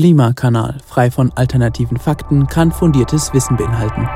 Klimakanal, frei von alternativen Fakten, kann fundiertes Wissen beinhalten.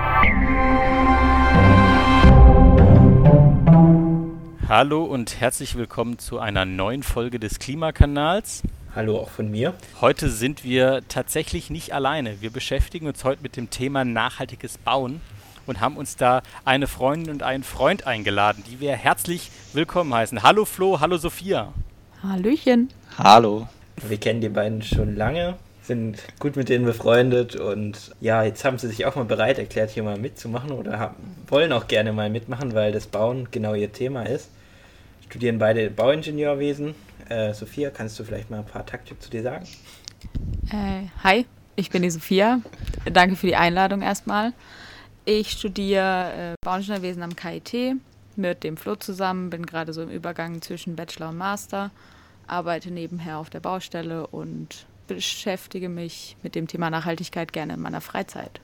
Hallo und herzlich willkommen zu einer neuen Folge des Klimakanals. Hallo auch von mir. Heute sind wir tatsächlich nicht alleine. Wir beschäftigen uns heute mit dem Thema nachhaltiges Bauen und haben uns da eine Freundin und einen Freund eingeladen, die wir herzlich willkommen heißen. Hallo Flo, hallo Sophia. Hallöchen. Hallo. Wir kennen die beiden schon lange, sind gut mit denen befreundet und ja, jetzt haben sie sich auch mal bereit erklärt, hier mal mitzumachen oder haben, wollen auch gerne mal mitmachen, weil das Bauen genau ihr Thema ist. Studieren beide Bauingenieurwesen. Äh, Sophia, kannst du vielleicht mal ein paar Takte zu dir sagen? Äh, hi, ich bin die Sophia. Danke für die Einladung erstmal. Ich studiere äh, Bauingenieurwesen am KIT mit dem Flo zusammen, bin gerade so im Übergang zwischen Bachelor und Master, arbeite nebenher auf der Baustelle und beschäftige mich mit dem Thema Nachhaltigkeit gerne in meiner Freizeit.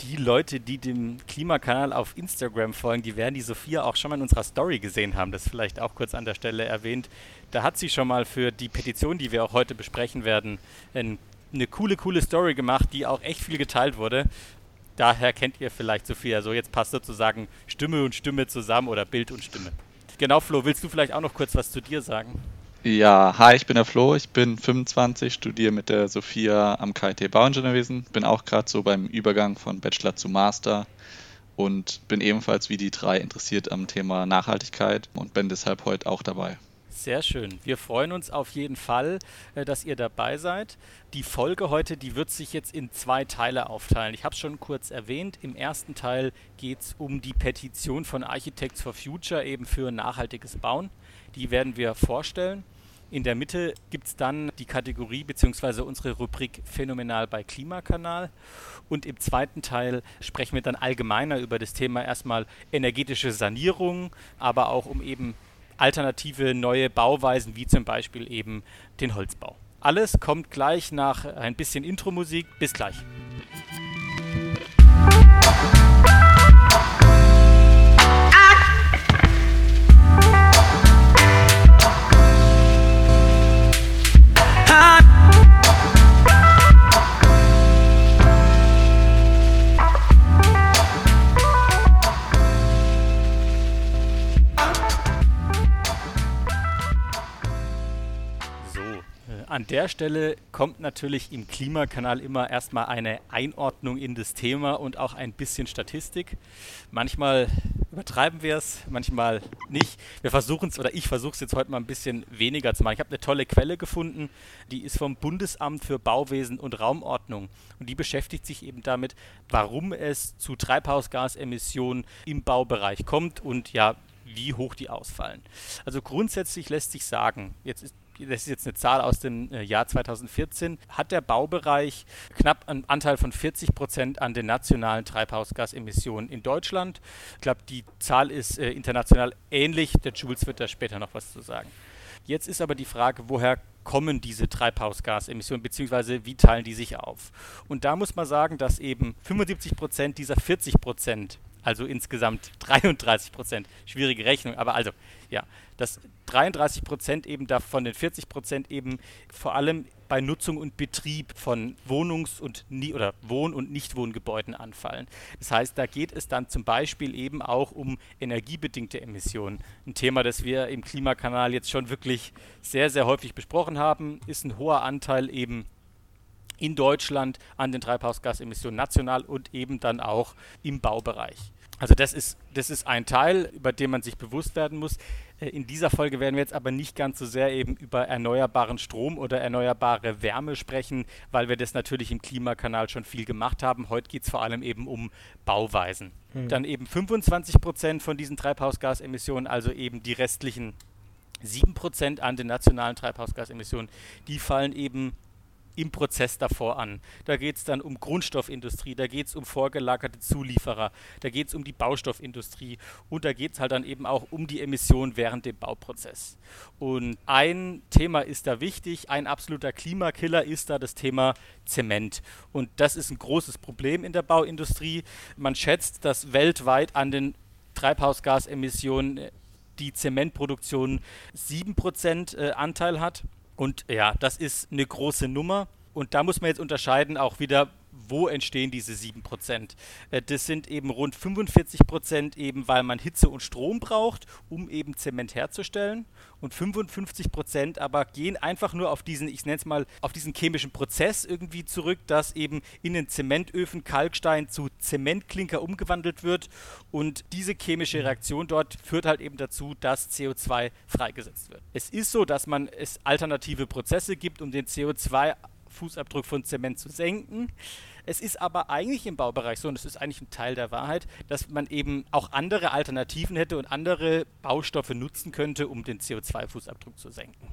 Die Leute, die dem Klimakanal auf Instagram folgen, die werden die Sophia auch schon mal in unserer Story gesehen haben. Das vielleicht auch kurz an der Stelle erwähnt. Da hat sie schon mal für die Petition, die wir auch heute besprechen werden, eine coole, coole Story gemacht, die auch echt viel geteilt wurde. Daher kennt ihr vielleicht Sophia. So, jetzt passt sozusagen Stimme und Stimme zusammen oder Bild und Stimme. Genau, Flo, willst du vielleicht auch noch kurz was zu dir sagen? Ja, hi, ich bin der Flo, ich bin 25, studiere mit der Sophia am KIT Bauingenieurwesen, bin auch gerade so beim Übergang von Bachelor zu Master und bin ebenfalls wie die drei interessiert am Thema Nachhaltigkeit und bin deshalb heute auch dabei. Sehr schön. Wir freuen uns auf jeden Fall, äh, dass ihr dabei seid. Die Folge heute, die wird sich jetzt in zwei Teile aufteilen. Ich habe es schon kurz erwähnt. Im ersten Teil geht es um die Petition von Architects for Future eben für nachhaltiges Bauen. Die werden wir vorstellen. In der Mitte gibt es dann die Kategorie bzw. unsere Rubrik Phänomenal bei Klimakanal. Und im zweiten Teil sprechen wir dann allgemeiner über das Thema erstmal energetische Sanierung, aber auch um eben alternative neue Bauweisen, wie zum Beispiel eben den Holzbau. Alles kommt gleich nach ein bisschen Intro-Musik. Bis gleich. An der Stelle kommt natürlich im Klimakanal immer erstmal eine Einordnung in das Thema und auch ein bisschen Statistik. Manchmal übertreiben wir es, manchmal nicht. Wir versuchen es oder ich versuche es jetzt heute mal ein bisschen weniger zu machen. Ich habe eine tolle Quelle gefunden, die ist vom Bundesamt für Bauwesen und Raumordnung und die beschäftigt sich eben damit, warum es zu Treibhausgasemissionen im Baubereich kommt und ja, wie hoch die ausfallen. Also grundsätzlich lässt sich sagen, jetzt ist das ist jetzt eine Zahl aus dem äh, Jahr 2014, hat der Baubereich knapp einen Anteil von 40 Prozent an den nationalen Treibhausgasemissionen in Deutschland. Ich glaube, die Zahl ist äh, international ähnlich. Der Jules wird da später noch was zu sagen. Jetzt ist aber die Frage, woher kommen diese Treibhausgasemissionen, beziehungsweise wie teilen die sich auf? Und da muss man sagen, dass eben 75 Prozent dieser 40 Prozent also insgesamt 33 Prozent. Schwierige Rechnung, aber also, ja, dass 33 Prozent eben davon den 40 Prozent eben vor allem bei Nutzung und Betrieb von Wohnungs- und nie oder Wohn- und Nichtwohngebäuden anfallen. Das heißt, da geht es dann zum Beispiel eben auch um energiebedingte Emissionen. Ein Thema, das wir im Klimakanal jetzt schon wirklich sehr, sehr häufig besprochen haben, ist ein hoher Anteil eben in Deutschland an den Treibhausgasemissionen national und eben dann auch im Baubereich. Also das ist, das ist ein Teil, über den man sich bewusst werden muss. Äh, in dieser Folge werden wir jetzt aber nicht ganz so sehr eben über erneuerbaren Strom oder erneuerbare Wärme sprechen, weil wir das natürlich im Klimakanal schon viel gemacht haben. Heute geht es vor allem eben um Bauweisen. Hm. Dann eben 25 Prozent von diesen Treibhausgasemissionen, also eben die restlichen 7 Prozent an den nationalen Treibhausgasemissionen, die fallen eben im Prozess davor an. Da geht es dann um Grundstoffindustrie, da geht es um vorgelagerte Zulieferer, da geht es um die Baustoffindustrie und da geht es halt dann eben auch um die Emissionen während dem Bauprozess. Und ein Thema ist da wichtig, ein absoluter Klimakiller ist da das Thema Zement. Und das ist ein großes Problem in der Bauindustrie. Man schätzt, dass weltweit an den Treibhausgasemissionen äh, die Zementproduktion 7% äh, Anteil hat. Und ja, das ist eine große Nummer. Und da muss man jetzt unterscheiden auch wieder, wo entstehen diese 7%? Äh, das sind eben rund 45% eben, weil man Hitze und Strom braucht, um eben Zement herzustellen. Und 55% aber gehen einfach nur auf diesen, ich nenne es mal, auf diesen chemischen Prozess irgendwie zurück, dass eben in den Zementöfen Kalkstein zu Zementklinker umgewandelt wird. Und diese chemische Reaktion dort führt halt eben dazu, dass CO2 freigesetzt wird. Es ist so, dass man es alternative Prozesse gibt, um den CO2 Fußabdruck von Zement zu senken. Es ist aber eigentlich im Baubereich so, und das ist eigentlich ein Teil der Wahrheit, dass man eben auch andere Alternativen hätte und andere Baustoffe nutzen könnte, um den CO2-Fußabdruck zu senken.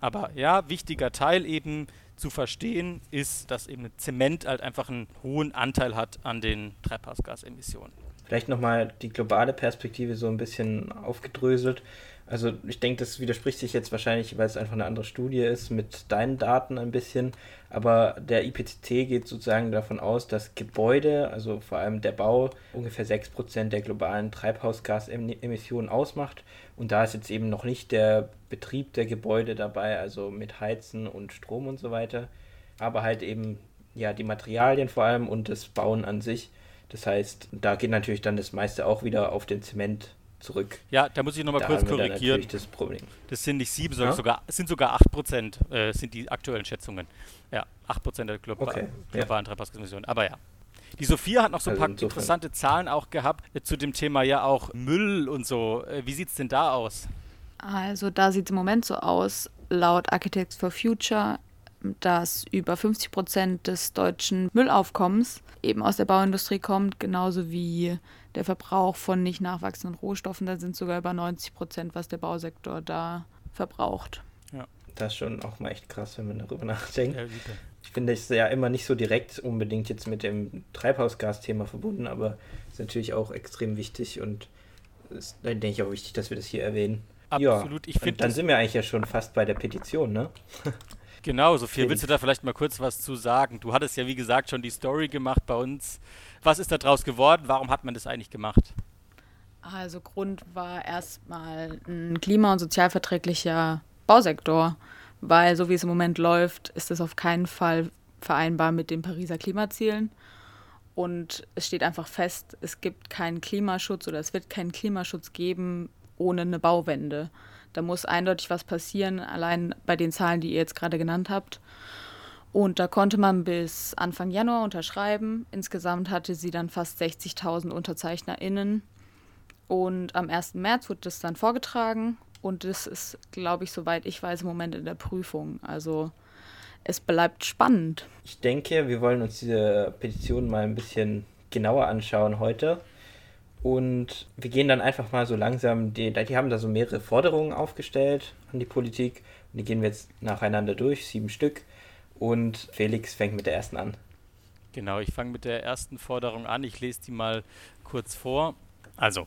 Aber ja, wichtiger Teil eben zu verstehen ist, dass eben Zement halt einfach einen hohen Anteil hat an den Treibhausgasemissionen. Vielleicht nochmal die globale Perspektive so ein bisschen aufgedröselt. Also ich denke, das widerspricht sich jetzt wahrscheinlich, weil es einfach eine andere Studie ist, mit deinen Daten ein bisschen. Aber der IPCC geht sozusagen davon aus, dass Gebäude, also vor allem der Bau, ungefähr 6% der globalen Treibhausgasemissionen ausmacht. Und da ist jetzt eben noch nicht der Betrieb der Gebäude dabei, also mit Heizen und Strom und so weiter. Aber halt eben ja die Materialien vor allem und das Bauen an sich. Das heißt, da geht natürlich dann das meiste auch wieder auf den Zement zurück. Ja, da muss ich nochmal kurz korrigieren. Das, Problem. das sind nicht sieben, sondern ja? sogar, sind sogar 8 Prozent, äh, sind die aktuellen Schätzungen. Ja, 8 Prozent der global okay, globalen ja. Treibhausgasemissionen. Aber ja. Die Sophia hat noch so ein also paar interessante Zahlen auch gehabt äh, zu dem Thema ja auch Müll und so. Äh, wie sieht es denn da aus? Also da sieht es im Moment so aus, laut Architects for Future, dass über 50 Prozent des deutschen Müllaufkommens eben aus der Bauindustrie kommt, genauso wie der Verbrauch von nicht nachwachsenden Rohstoffen. Da sind sogar über 90 Prozent, was der Bausektor da verbraucht. Ja. Das ist schon auch mal echt krass, wenn man darüber nachdenkt. Ja, ich finde es ja immer nicht so direkt unbedingt jetzt mit dem Treibhausgasthema verbunden, aber es ist natürlich auch extrem wichtig und es ist, denke ich, auch wichtig, dass wir das hier erwähnen. Absolut. Ja, ich finde. Dann sind wir eigentlich ja schon fast bei der Petition, ne? Genau, Sophia, willst du da vielleicht mal kurz was zu sagen? Du hattest ja, wie gesagt, schon die Story gemacht bei uns. Was ist da draus geworden? Warum hat man das eigentlich gemacht? Also Grund war erstmal ein klima- und sozialverträglicher Bausektor, weil so wie es im Moment läuft, ist es auf keinen Fall vereinbar mit den Pariser Klimazielen. Und es steht einfach fest, es gibt keinen Klimaschutz oder es wird keinen Klimaschutz geben ohne eine Bauwende. Da muss eindeutig was passieren, allein bei den Zahlen, die ihr jetzt gerade genannt habt. Und da konnte man bis Anfang Januar unterschreiben. Insgesamt hatte sie dann fast 60.000 UnterzeichnerInnen. Und am 1. März wurde das dann vorgetragen. Und das ist, glaube ich, soweit ich weiß, im Moment in der Prüfung. Also es bleibt spannend. Ich denke, wir wollen uns diese Petition mal ein bisschen genauer anschauen heute. Und wir gehen dann einfach mal so langsam, die, die haben da so mehrere Forderungen aufgestellt an die Politik. Und die gehen wir jetzt nacheinander durch, sieben Stück. Und Felix fängt mit der ersten an. Genau, ich fange mit der ersten Forderung an. Ich lese die mal kurz vor. Also,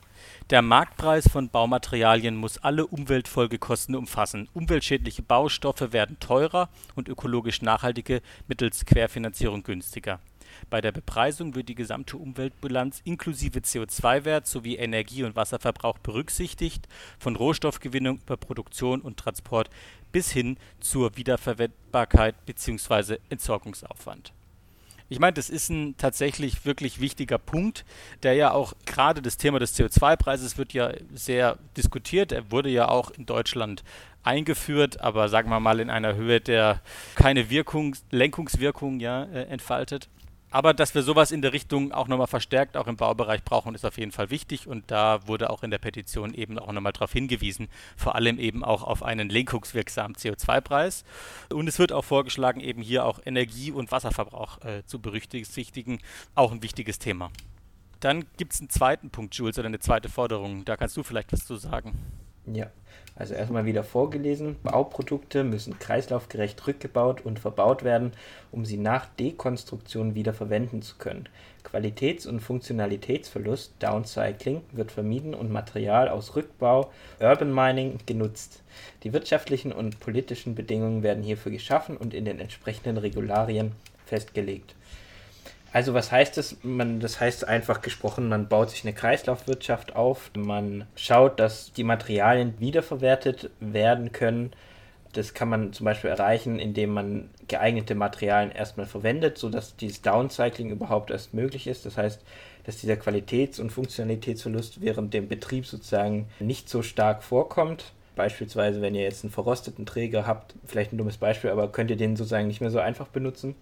der Marktpreis von Baumaterialien muss alle Umweltfolgekosten umfassen. Umweltschädliche Baustoffe werden teurer und ökologisch nachhaltige mittels Querfinanzierung günstiger. Bei der Bepreisung wird die gesamte Umweltbilanz inklusive CO2-Wert sowie Energie und Wasserverbrauch berücksichtigt, von Rohstoffgewinnung über Produktion und Transport bis hin zur Wiederverwendbarkeit bzw. Entsorgungsaufwand. Ich meine, das ist ein tatsächlich wirklich wichtiger Punkt, der ja auch gerade das Thema des CO2-Preises wird ja sehr diskutiert. Er wurde ja auch in Deutschland eingeführt, aber sagen wir mal in einer Höhe, der keine Wirkung, Lenkungswirkung ja, äh, entfaltet. Aber dass wir sowas in der Richtung auch nochmal verstärkt auch im Baubereich brauchen, ist auf jeden Fall wichtig. Und da wurde auch in der Petition eben auch nochmal darauf hingewiesen, vor allem eben auch auf einen lenkungswirksamen CO2-Preis. Und es wird auch vorgeschlagen, eben hier auch Energie- und Wasserverbrauch äh, zu berücksichtigen. Auch ein wichtiges Thema. Dann gibt es einen zweiten Punkt, Jules, oder eine zweite Forderung. Da kannst du vielleicht was zu sagen. Ja, also erstmal wieder vorgelesen. Bauprodukte müssen kreislaufgerecht rückgebaut und verbaut werden, um sie nach Dekonstruktion wieder verwenden zu können. Qualitäts- und Funktionalitätsverlust (Downcycling) wird vermieden und Material aus Rückbau (Urban Mining) genutzt. Die wirtschaftlichen und politischen Bedingungen werden hierfür geschaffen und in den entsprechenden Regularien festgelegt also was heißt das? Man, das heißt einfach gesprochen, man baut sich eine Kreislaufwirtschaft auf, man schaut, dass die Materialien wiederverwertet werden können. Das kann man zum Beispiel erreichen, indem man geeignete Materialien erstmal verwendet, sodass dieses Downcycling überhaupt erst möglich ist. Das heißt, dass dieser Qualitäts- und Funktionalitätsverlust während dem Betrieb sozusagen nicht so stark vorkommt. Beispielsweise, wenn ihr jetzt einen verrosteten Träger habt, vielleicht ein dummes Beispiel, aber könnt ihr den sozusagen nicht mehr so einfach benutzen.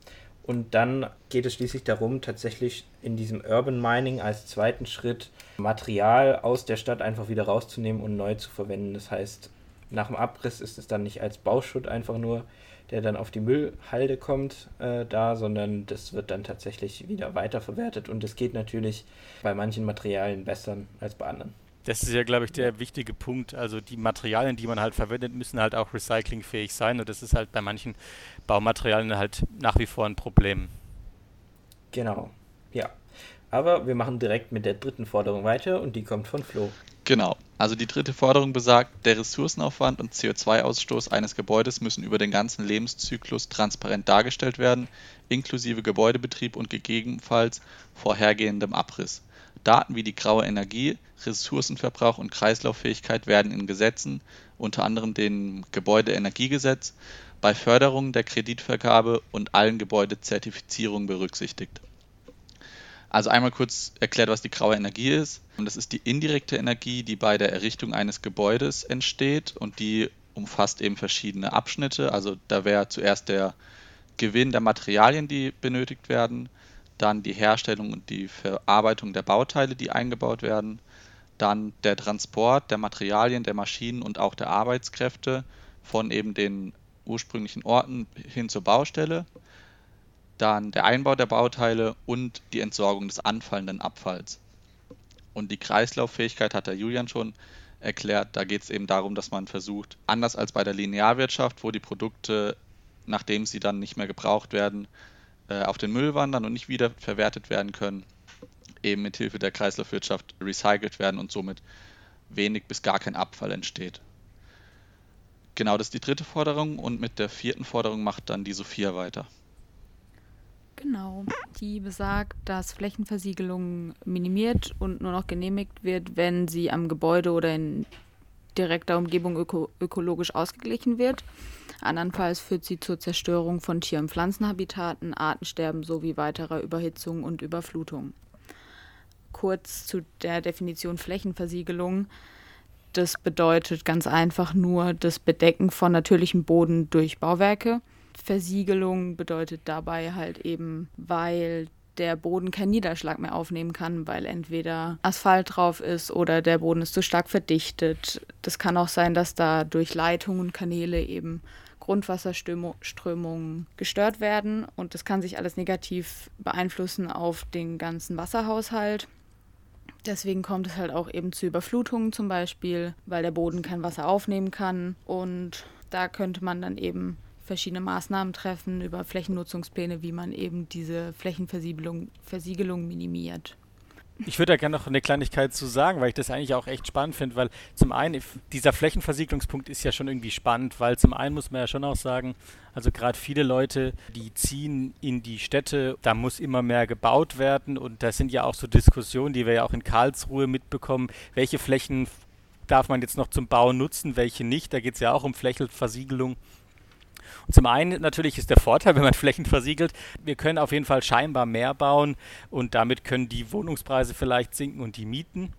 Und dann geht es schließlich darum, tatsächlich in diesem Urban Mining als zweiten Schritt Material aus der Stadt einfach wieder rauszunehmen und neu zu verwenden. Das heißt, nach dem Abriss ist es dann nicht als Bauschutt einfach nur, der dann auf die Müllhalde kommt, äh, da, sondern das wird dann tatsächlich wieder weiterverwertet und es geht natürlich bei manchen Materialien besser als bei anderen. Das ist ja, glaube ich, der wichtige Punkt. Also die Materialien, die man halt verwendet, müssen halt auch recyclingfähig sein. Und das ist halt bei manchen Baumaterialien halt nach wie vor ein Problem. Genau, ja. Aber wir machen direkt mit der dritten Forderung weiter und die kommt von Flo. Genau. Also die dritte Forderung besagt, der Ressourcenaufwand und CO2-Ausstoß eines Gebäudes müssen über den ganzen Lebenszyklus transparent dargestellt werden, inklusive Gebäudebetrieb und gegebenenfalls vorhergehendem Abriss. Daten wie die graue Energie, Ressourcenverbrauch und Kreislauffähigkeit werden in Gesetzen, unter anderem dem Gebäudeenergiegesetz, bei Förderung der Kreditvergabe und allen Gebäudezertifizierungen berücksichtigt. Also einmal kurz erklärt, was die graue Energie ist. Das ist die indirekte Energie, die bei der Errichtung eines Gebäudes entsteht und die umfasst eben verschiedene Abschnitte. Also da wäre zuerst der Gewinn der Materialien, die benötigt werden, dann die Herstellung und die Verarbeitung der Bauteile, die eingebaut werden, dann der Transport der Materialien, der Maschinen und auch der Arbeitskräfte von eben den ursprünglichen Orten hin zur Baustelle, dann der Einbau der Bauteile und die Entsorgung des anfallenden Abfalls. Und die Kreislauffähigkeit hat der Julian schon erklärt. Da geht es eben darum, dass man versucht, anders als bei der Linearwirtschaft, wo die Produkte, nachdem sie dann nicht mehr gebraucht werden, äh, auf den Müll wandern und nicht wieder verwertet werden können, eben mit Hilfe der Kreislaufwirtschaft recycelt werden und somit wenig bis gar kein Abfall entsteht. Genau, das ist die dritte Forderung und mit der vierten Forderung macht dann die Sophia weiter. Genau, die besagt, dass Flächenversiegelung minimiert und nur noch genehmigt wird, wenn sie am Gebäude oder in direkter Umgebung öko ökologisch ausgeglichen wird. Andernfalls führt sie zur Zerstörung von Tier- und Pflanzenhabitaten, Artensterben sowie weiterer Überhitzung und Überflutung. Kurz zu der Definition Flächenversiegelung. Das bedeutet ganz einfach nur das Bedecken von natürlichem Boden durch Bauwerke. Versiegelung bedeutet dabei halt eben, weil der Boden keinen Niederschlag mehr aufnehmen kann, weil entweder Asphalt drauf ist oder der Boden ist zu stark verdichtet. Das kann auch sein, dass da durch Leitungen und Kanäle eben Grundwasserströmungen gestört werden und das kann sich alles negativ beeinflussen auf den ganzen Wasserhaushalt. Deswegen kommt es halt auch eben zu Überflutungen zum Beispiel, weil der Boden kein Wasser aufnehmen kann und da könnte man dann eben verschiedene Maßnahmen treffen über Flächennutzungspläne, wie man eben diese Flächenversiegelung Versiegelung minimiert. Ich würde da gerne noch eine Kleinigkeit zu sagen, weil ich das eigentlich auch echt spannend finde, weil zum einen, dieser Flächenversiegelungspunkt ist ja schon irgendwie spannend, weil zum einen muss man ja schon auch sagen, also gerade viele Leute, die ziehen in die Städte, da muss immer mehr gebaut werden und da sind ja auch so Diskussionen, die wir ja auch in Karlsruhe mitbekommen, welche Flächen darf man jetzt noch zum Bauen nutzen, welche nicht, da geht es ja auch um Flächenversiegelung. Und zum einen natürlich ist der Vorteil, wenn man Flächen versiegelt, wir können auf jeden Fall scheinbar mehr bauen und damit können die Wohnungspreise vielleicht sinken und die Mieten.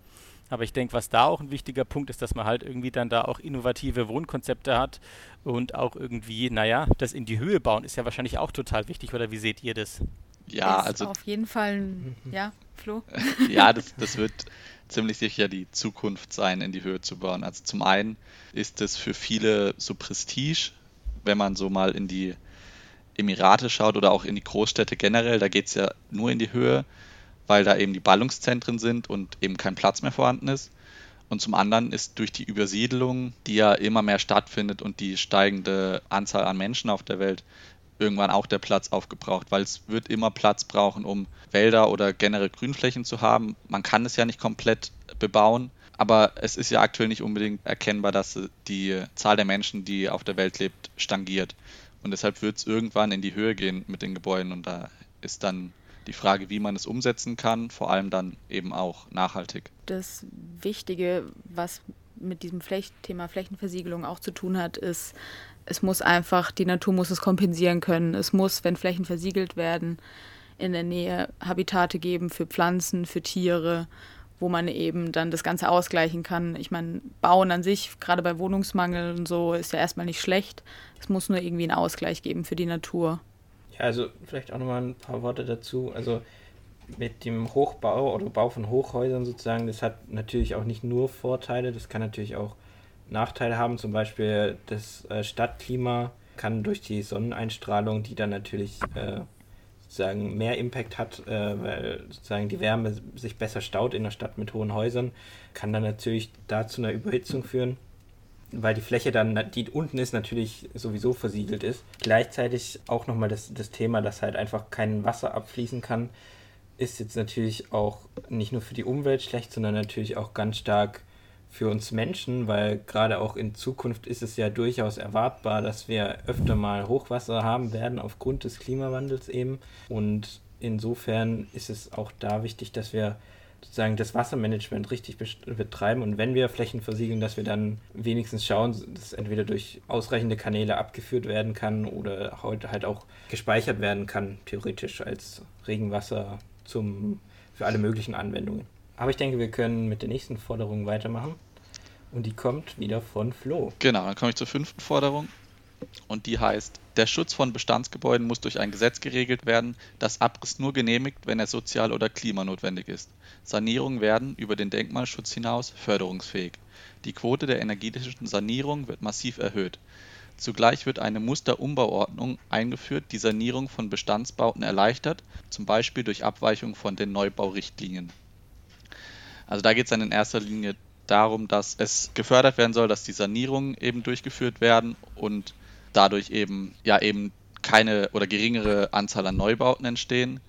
Aber ich denke, was da auch ein wichtiger Punkt ist, dass man halt irgendwie dann da auch innovative Wohnkonzepte hat und auch irgendwie, naja, das in die Höhe bauen ist ja wahrscheinlich auch total wichtig, oder wie seht ihr das? Ja, ist also. Auf jeden Fall, ja, Flo? ja, das, das wird ziemlich sicher die Zukunft sein, in die Höhe zu bauen. Also zum einen ist es für viele so Prestige, wenn man so mal in die Emirate schaut oder auch in die Großstädte generell, da geht es ja nur in die Höhe, weil da eben die Ballungszentren sind und eben kein Platz mehr vorhanden ist. Und zum anderen ist durch die Übersiedlung, die ja immer mehr stattfindet und die steigende Anzahl an Menschen auf der Welt, irgendwann auch der Platz aufgebraucht, weil es wird immer Platz brauchen, um Wälder oder generell Grünflächen zu haben. Man kann es ja nicht komplett bebauen, aber es ist ja aktuell nicht unbedingt erkennbar, dass die Zahl der Menschen, die auf der Welt lebt, stangiert. Und deshalb wird es irgendwann in die Höhe gehen mit den Gebäuden. Und da ist dann die Frage, wie man es umsetzen kann, vor allem dann eben auch nachhaltig. Das Wichtige, was mit diesem Fläch Thema Flächenversiegelung auch zu tun hat, ist, es muss einfach, die Natur muss es kompensieren können. Es muss, wenn Flächen versiegelt werden, in der Nähe Habitate geben für Pflanzen, für Tiere, wo man eben dann das Ganze ausgleichen kann. Ich meine, Bauen an sich, gerade bei Wohnungsmangel und so, ist ja erstmal nicht schlecht. Es muss nur irgendwie einen Ausgleich geben für die Natur. Ja, also vielleicht auch nochmal ein paar Worte dazu. Also mit dem Hochbau oder Bau von Hochhäusern sozusagen, das hat natürlich auch nicht nur Vorteile, das kann natürlich auch Nachteile haben. Zum Beispiel das äh, Stadtklima kann durch die Sonneneinstrahlung, die dann natürlich äh, sozusagen mehr Impact hat, äh, weil sozusagen die Wärme sich besser staut in der Stadt mit hohen Häusern, kann dann natürlich da zu einer Überhitzung führen weil die Fläche dann, die unten ist, natürlich sowieso versiegelt ist. Gleichzeitig auch nochmal das, das Thema, dass halt einfach kein Wasser abfließen kann, ist jetzt natürlich auch nicht nur für die Umwelt schlecht, sondern natürlich auch ganz stark für uns Menschen, weil gerade auch in Zukunft ist es ja durchaus erwartbar, dass wir öfter mal Hochwasser haben werden aufgrund des Klimawandels eben. Und insofern ist es auch da wichtig, dass wir sozusagen das Wassermanagement richtig betreiben und wenn wir Flächen versiegeln, dass wir dann wenigstens schauen, dass entweder durch ausreichende Kanäle abgeführt werden kann oder heute halt auch gespeichert werden kann, theoretisch als Regenwasser zum, für alle möglichen Anwendungen. Aber ich denke, wir können mit der nächsten Forderung weitermachen. Und die kommt wieder von Flo. Genau, dann komme ich zur fünften Forderung. Und die heißt, der Schutz von Bestandsgebäuden muss durch ein Gesetz geregelt werden, das Abriss nur genehmigt, wenn er sozial oder klimanotwendig ist. Sanierungen werden über den Denkmalschutz hinaus förderungsfähig. Die Quote der energetischen Sanierung wird massiv erhöht. Zugleich wird eine Musterumbauordnung eingeführt, die Sanierung von Bestandsbauten erleichtert, zum Beispiel durch Abweichung von den Neubaurichtlinien. Also da geht es dann in erster Linie darum, dass es gefördert werden soll, dass die Sanierungen eben durchgeführt werden und dadurch eben ja eben keine oder geringere Anzahl an Neubauten entstehen.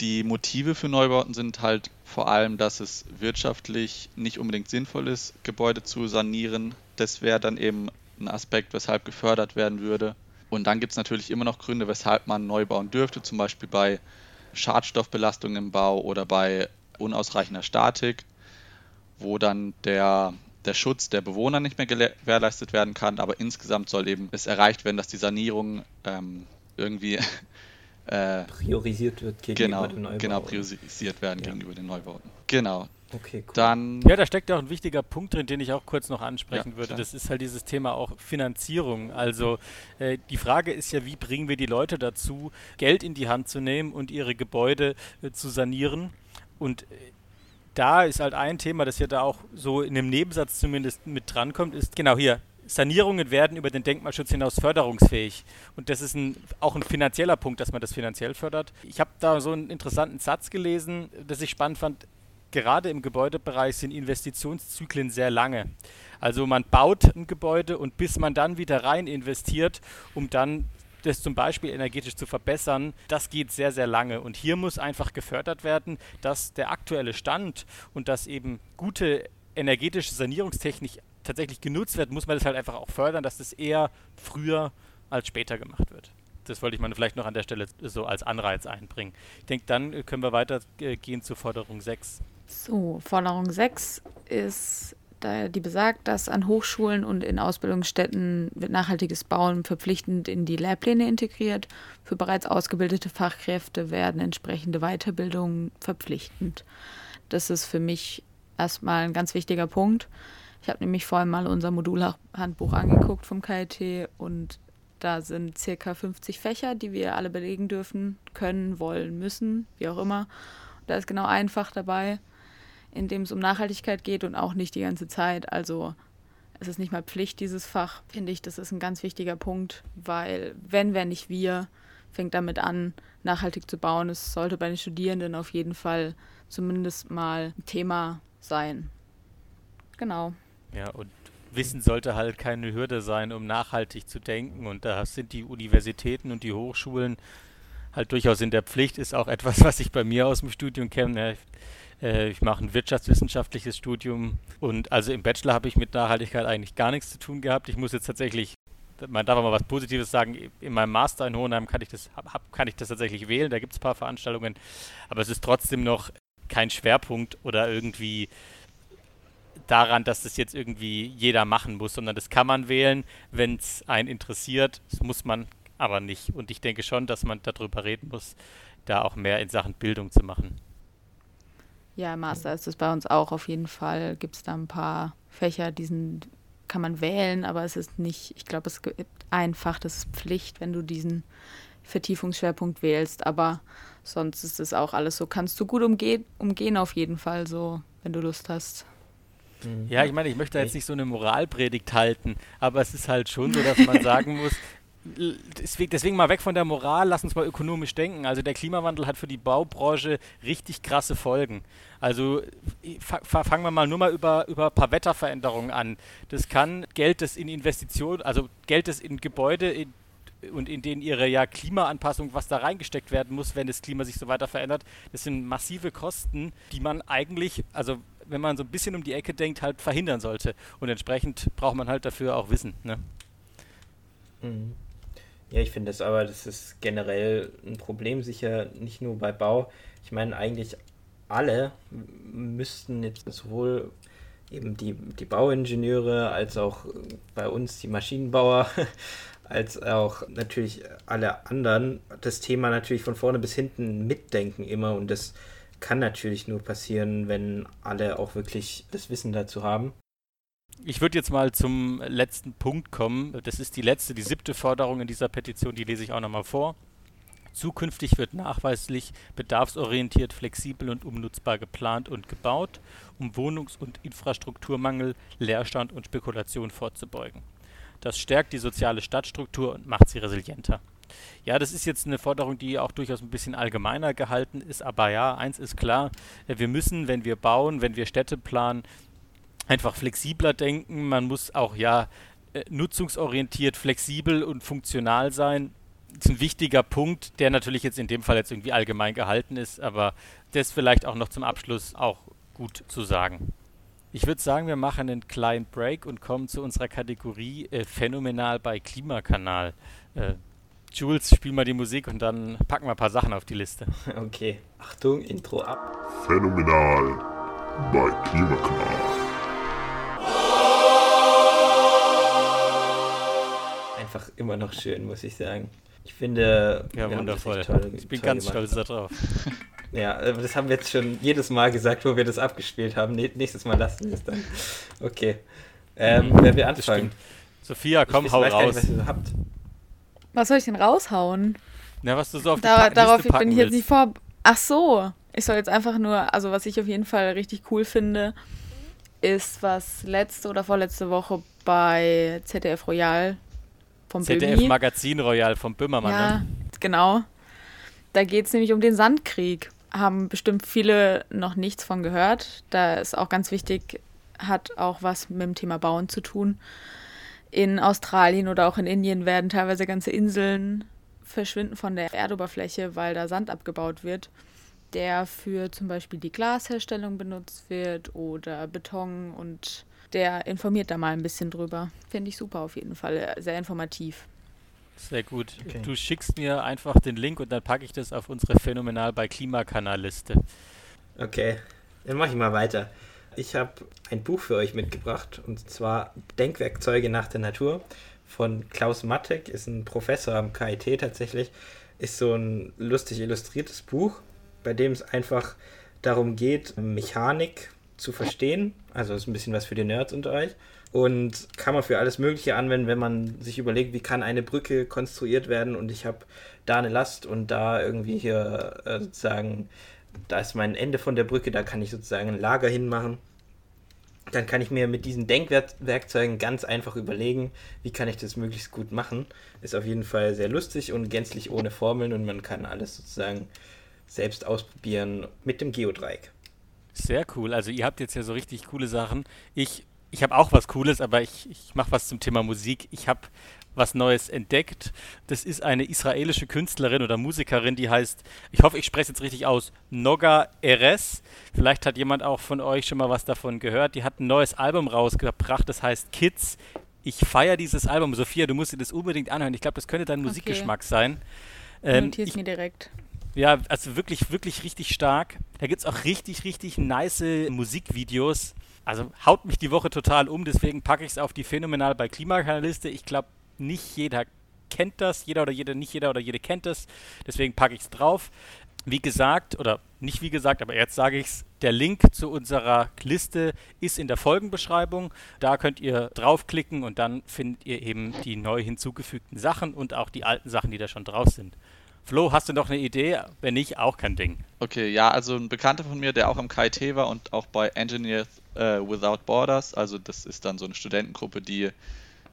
Die Motive für Neubauten sind halt vor allem, dass es wirtschaftlich nicht unbedingt sinnvoll ist, Gebäude zu sanieren. Das wäre dann eben ein Aspekt, weshalb gefördert werden würde. Und dann gibt es natürlich immer noch Gründe, weshalb man neu bauen dürfte, zum Beispiel bei Schadstoffbelastung im Bau oder bei unausreichender Statik, wo dann der der Schutz der Bewohner nicht mehr gewährleistet werden kann, aber insgesamt soll eben es erreicht werden, dass die Sanierung ähm, irgendwie äh, priorisiert wird gegenüber genau, den Neubauten. Genau, priorisiert werden ja. gegenüber den Neubauten. Genau. Okay, cool. Dann, ja, da steckt auch ein wichtiger Punkt drin, den ich auch kurz noch ansprechen ja, würde. Klar. Das ist halt dieses Thema auch Finanzierung. Also äh, die Frage ist ja, wie bringen wir die Leute dazu, Geld in die Hand zu nehmen und ihre Gebäude äh, zu sanieren. Und äh, da ist halt ein Thema, das ja da auch so in dem Nebensatz zumindest mit drankommt, ist genau hier. Sanierungen werden über den Denkmalschutz hinaus förderungsfähig. Und das ist ein, auch ein finanzieller Punkt, dass man das finanziell fördert. Ich habe da so einen interessanten Satz gelesen, das ich spannend fand. Gerade im Gebäudebereich sind Investitionszyklen sehr lange. Also man baut ein Gebäude und bis man dann wieder rein investiert, um dann das zum Beispiel energetisch zu verbessern, das geht sehr, sehr lange. Und hier muss einfach gefördert werden, dass der aktuelle Stand und dass eben gute energetische Sanierungstechnik tatsächlich genutzt wird, muss man das halt einfach auch fördern, dass das eher früher als später gemacht wird. Das wollte ich mal vielleicht noch an der Stelle so als Anreiz einbringen. Ich denke, dann können wir weitergehen zu Forderung 6. So, Forderung 6 ist die besagt, dass an Hochschulen und in Ausbildungsstätten wird nachhaltiges Bauen verpflichtend in die Lehrpläne integriert. Für bereits ausgebildete Fachkräfte werden entsprechende Weiterbildungen verpflichtend. Das ist für mich erstmal ein ganz wichtiger Punkt. Ich habe nämlich vorhin mal unser Modulhandbuch angeguckt vom KIT und da sind circa 50 Fächer, die wir alle belegen dürfen, können, wollen, müssen, wie auch immer. da ist genau ein Fach dabei, in dem es um Nachhaltigkeit geht und auch nicht die ganze Zeit. Also es ist nicht mal Pflicht, dieses Fach, finde ich, das ist ein ganz wichtiger Punkt, weil wenn, wenn nicht wir, fängt damit an, nachhaltig zu bauen. Es sollte bei den Studierenden auf jeden Fall zumindest mal ein Thema sein. Genau. Ja, und Wissen sollte halt keine Hürde sein, um nachhaltig zu denken. Und da sind die Universitäten und die Hochschulen halt durchaus in der Pflicht. Ist auch etwas, was ich bei mir aus dem Studium kenne. Äh, ich mache ein wirtschaftswissenschaftliches Studium und also im Bachelor habe ich mit Nachhaltigkeit eigentlich gar nichts zu tun gehabt. Ich muss jetzt tatsächlich, man darf mal was Positives sagen, in meinem Master in Hohenheim kann ich das, hab, kann ich das tatsächlich wählen, da gibt es ein paar Veranstaltungen, aber es ist trotzdem noch kein Schwerpunkt oder irgendwie daran, dass das jetzt irgendwie jeder machen muss, sondern das kann man wählen, wenn es einen interessiert. Das muss man aber nicht. Und ich denke schon, dass man darüber reden muss, da auch mehr in Sachen Bildung zu machen. Ja, im Master ist es bei uns auch auf jeden Fall. Gibt es da ein paar Fächer, die sind, kann man wählen, aber es ist nicht, ich glaube, es gibt einfach, das ist Pflicht, wenn du diesen Vertiefungsschwerpunkt wählst. Aber sonst ist es auch alles so. Kannst du gut umgehen, umgehen auf jeden Fall, so, wenn du Lust hast. Ja, ich meine, ich möchte jetzt nicht so eine Moralpredigt halten, aber es ist halt schon so, dass man sagen muss, deswegen mal weg von der Moral, lass uns mal ökonomisch denken. Also der Klimawandel hat für die Baubranche richtig krasse Folgen. Also fangen wir mal nur mal über, über ein paar Wetterveränderungen an. Das kann Geld, das in Investitionen, also Geld, das in Gebäude in, und in denen ihre ja Klimaanpassung, was da reingesteckt werden muss, wenn das Klima sich so weiter verändert, das sind massive Kosten, die man eigentlich, also wenn man so ein bisschen um die Ecke denkt, halt verhindern sollte. Und entsprechend braucht man halt dafür auch Wissen. Ne? Mhm. Ja, ich finde das aber, das ist generell ein Problem, sicher nicht nur bei Bau. Ich meine, eigentlich alle müssten jetzt sowohl eben die, die Bauingenieure als auch bei uns die Maschinenbauer, als auch natürlich alle anderen das Thema natürlich von vorne bis hinten mitdenken immer und das kann natürlich nur passieren, wenn alle auch wirklich das Wissen dazu haben. Ich würde jetzt mal zum letzten Punkt kommen. Das ist die letzte, die siebte Forderung in dieser Petition, die lese ich auch nochmal vor. Zukünftig wird nachweislich bedarfsorientiert, flexibel und umnutzbar geplant und gebaut, um Wohnungs- und Infrastrukturmangel, Leerstand und Spekulation vorzubeugen. Das stärkt die soziale Stadtstruktur und macht sie resilienter. Ja, das ist jetzt eine Forderung, die auch durchaus ein bisschen allgemeiner gehalten ist, aber ja, eins ist klar, wir müssen, wenn wir bauen, wenn wir Städte planen, einfach flexibler denken. Man muss auch ja äh, nutzungsorientiert, flexibel und funktional sein. Das ist ein wichtiger Punkt, der natürlich jetzt in dem Fall jetzt irgendwie allgemein gehalten ist, aber das vielleicht auch noch zum Abschluss auch gut zu sagen. Ich würde sagen, wir machen einen kleinen Break und kommen zu unserer Kategorie äh, Phänomenal bei Klimakanal. Äh, Jules, spiel mal die Musik und dann packen wir ein paar Sachen auf die Liste. Okay, Achtung, Intro ab. Phänomenal bei Klimakanal. Einfach immer noch schön, muss ich sagen. Ich finde. Ja, wundervoll. Toll, ich bin ganz gemacht. stolz darauf. Ja, das haben wir jetzt schon jedes Mal gesagt, wo wir das abgespielt haben. Nächstes Mal lassen wir es dann. Okay. Ähm, mhm, wer wir anfangen? Sophia, komm, ich hau weiß raus. Nicht, was ihr so habt. Was soll ich denn raushauen? Na, was du so auf die da, Darauf Liste bin ich jetzt nicht vor. Ach so. Ich soll jetzt einfach nur, also was ich auf jeden Fall richtig cool finde, ist, was letzte oder vorletzte Woche bei ZDF Royal vom ZDF. Magazin Royal vom Böhmermann, ja, ne? genau. Da geht es nämlich um den Sandkrieg. Haben bestimmt viele noch nichts von gehört. Da ist auch ganz wichtig, hat auch was mit dem Thema Bauen zu tun in Australien oder auch in Indien werden teilweise ganze Inseln verschwinden von der Erdoberfläche, weil da Sand abgebaut wird, der für zum Beispiel die Glasherstellung benutzt wird oder Beton und der informiert da mal ein bisschen drüber. Finde ich super auf jeden Fall, sehr informativ. Sehr gut. Okay. Du schickst mir einfach den Link und dann packe ich das auf unsere Phänomenal bei Klimakanal-Liste. Okay, dann mache ich mal weiter. Ich habe ein Buch für euch mitgebracht und zwar Denkwerkzeuge nach der Natur von Klaus Mattek, ist ein Professor am KIT tatsächlich. Ist so ein lustig illustriertes Buch, bei dem es einfach darum geht, Mechanik zu verstehen. Also ist ein bisschen was für die Nerds unter euch. Und kann man für alles Mögliche anwenden, wenn man sich überlegt, wie kann eine Brücke konstruiert werden und ich habe da eine Last und da irgendwie hier äh, sozusagen da ist mein Ende von der Brücke, da kann ich sozusagen ein Lager hinmachen. Dann kann ich mir mit diesen Denkwerkzeugen ganz einfach überlegen, wie kann ich das möglichst gut machen. Ist auf jeden Fall sehr lustig und gänzlich ohne Formeln und man kann alles sozusagen selbst ausprobieren mit dem Geodreieck. Sehr cool. Also ihr habt jetzt ja so richtig coole Sachen. Ich, ich habe auch was Cooles, aber ich, ich mache was zum Thema Musik. Ich habe was Neues entdeckt. Das ist eine israelische Künstlerin oder Musikerin, die heißt, ich hoffe, ich spreche es jetzt richtig aus, Noga Eres. Vielleicht hat jemand auch von euch schon mal was davon gehört. Die hat ein neues Album rausgebracht, das heißt Kids. Ich feiere dieses Album. Sophia, du musst dir das unbedingt anhören. Ich glaube, das könnte dein Musikgeschmack okay. sein. Ähm, Notiert ich, mir direkt. Ja, also wirklich, wirklich richtig stark. Da gibt es auch richtig, richtig nice Musikvideos also haut mich die Woche total um, deswegen packe ich es auf die Phänomenal bei Klimakanaliste. Ich glaube, nicht jeder kennt das, jeder oder jede, nicht jeder oder jede kennt das, deswegen packe ich es drauf. Wie gesagt, oder nicht wie gesagt, aber jetzt sage ich es, der Link zu unserer Liste ist in der Folgenbeschreibung. Da könnt ihr draufklicken und dann findet ihr eben die neu hinzugefügten Sachen und auch die alten Sachen, die da schon drauf sind. Flo, hast du noch eine Idee? Wenn nicht, auch kein Ding. Okay, ja, also ein Bekannter von mir, der auch am KIT war und auch bei Engineers äh, Without Borders, also das ist dann so eine Studentengruppe, die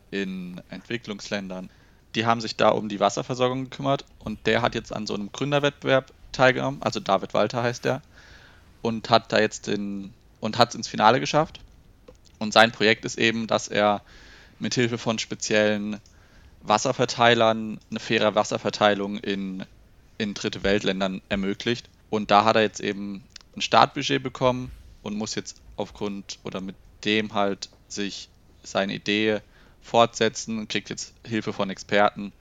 in Entwicklungsländern, die haben sich da um die Wasserversorgung gekümmert und der hat jetzt an so einem Gründerwettbewerb teilgenommen, also David Walter heißt der, und hat da jetzt den und hat es ins Finale geschafft. Und sein Projekt ist eben, dass er mit Hilfe von speziellen Wasserverteilern eine faire Wasserverteilung in, in dritte Weltländern ermöglicht. Und da hat er jetzt eben ein Startbudget bekommen und muss jetzt aufgrund oder mit dem halt sich seine Idee fortsetzen kriegt jetzt Hilfe von Experten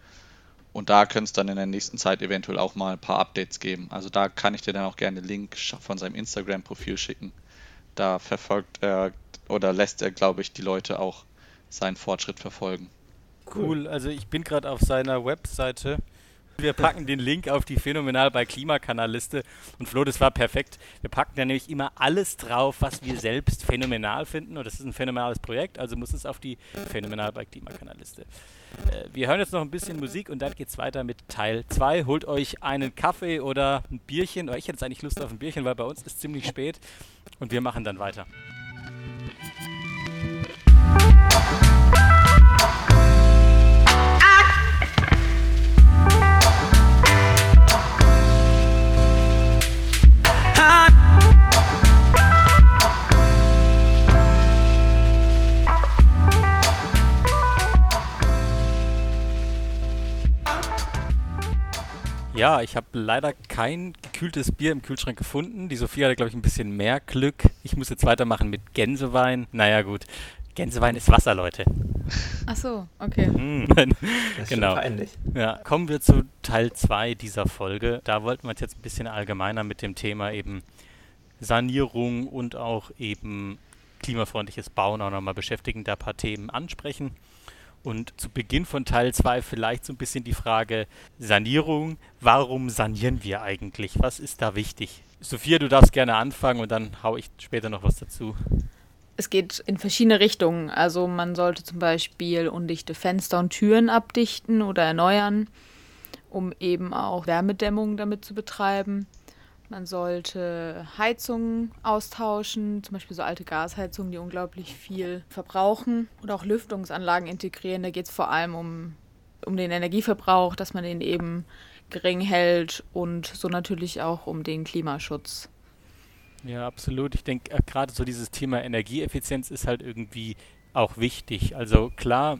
und da könnte es dann in der nächsten Zeit eventuell auch mal ein paar Updates geben. Also da kann ich dir dann auch gerne einen Link von seinem Instagram-Profil schicken. Da verfolgt er oder lässt er, glaube ich, die Leute auch seinen Fortschritt verfolgen. Cool, also ich bin gerade auf seiner Webseite wir packen den Link auf die Phänomenal bei Klimakanal-Liste. Und Flo, das war perfekt. Wir packen da nämlich immer alles drauf, was wir selbst phänomenal finden. Und das ist ein phänomenales Projekt, also muss es auf die Phänomenal bei Klimakanal-Liste. Äh, wir hören jetzt noch ein bisschen Musik und dann geht es weiter mit Teil 2. Holt euch einen Kaffee oder ein Bierchen. Oder ich hätte jetzt eigentlich Lust auf ein Bierchen, weil bei uns ist ziemlich spät. Und wir machen dann weiter. Ja, ich habe leider kein gekühltes Bier im Kühlschrank gefunden. Die Sophie hatte, glaube ich, ein bisschen mehr Glück. Ich muss jetzt weitermachen mit Gänsewein. Naja, gut. Gänsewein ist Wasser, Leute. Ach so, okay. Mhm. das ist genau. peinlich. Ja, kommen wir zu Teil 2 dieser Folge. Da wollten wir uns jetzt ein bisschen allgemeiner mit dem Thema eben Sanierung und auch eben klimafreundliches Bauen auch nochmal beschäftigen, da ein paar Themen ansprechen. Und zu Beginn von Teil 2 vielleicht so ein bisschen die Frage Sanierung. Warum sanieren wir eigentlich? Was ist da wichtig? Sophia, du darfst gerne anfangen und dann haue ich später noch was dazu. Es geht in verschiedene Richtungen. Also man sollte zum Beispiel undichte Fenster und Türen abdichten oder erneuern, um eben auch Wärmedämmung damit zu betreiben. Man sollte Heizungen austauschen, zum Beispiel so alte Gasheizungen, die unglaublich viel verbrauchen. Oder auch Lüftungsanlagen integrieren. Da geht es vor allem um, um den Energieverbrauch, dass man den eben gering hält und so natürlich auch um den Klimaschutz. Ja, absolut. Ich denke, äh, gerade so dieses Thema Energieeffizienz ist halt irgendwie auch wichtig. Also klar,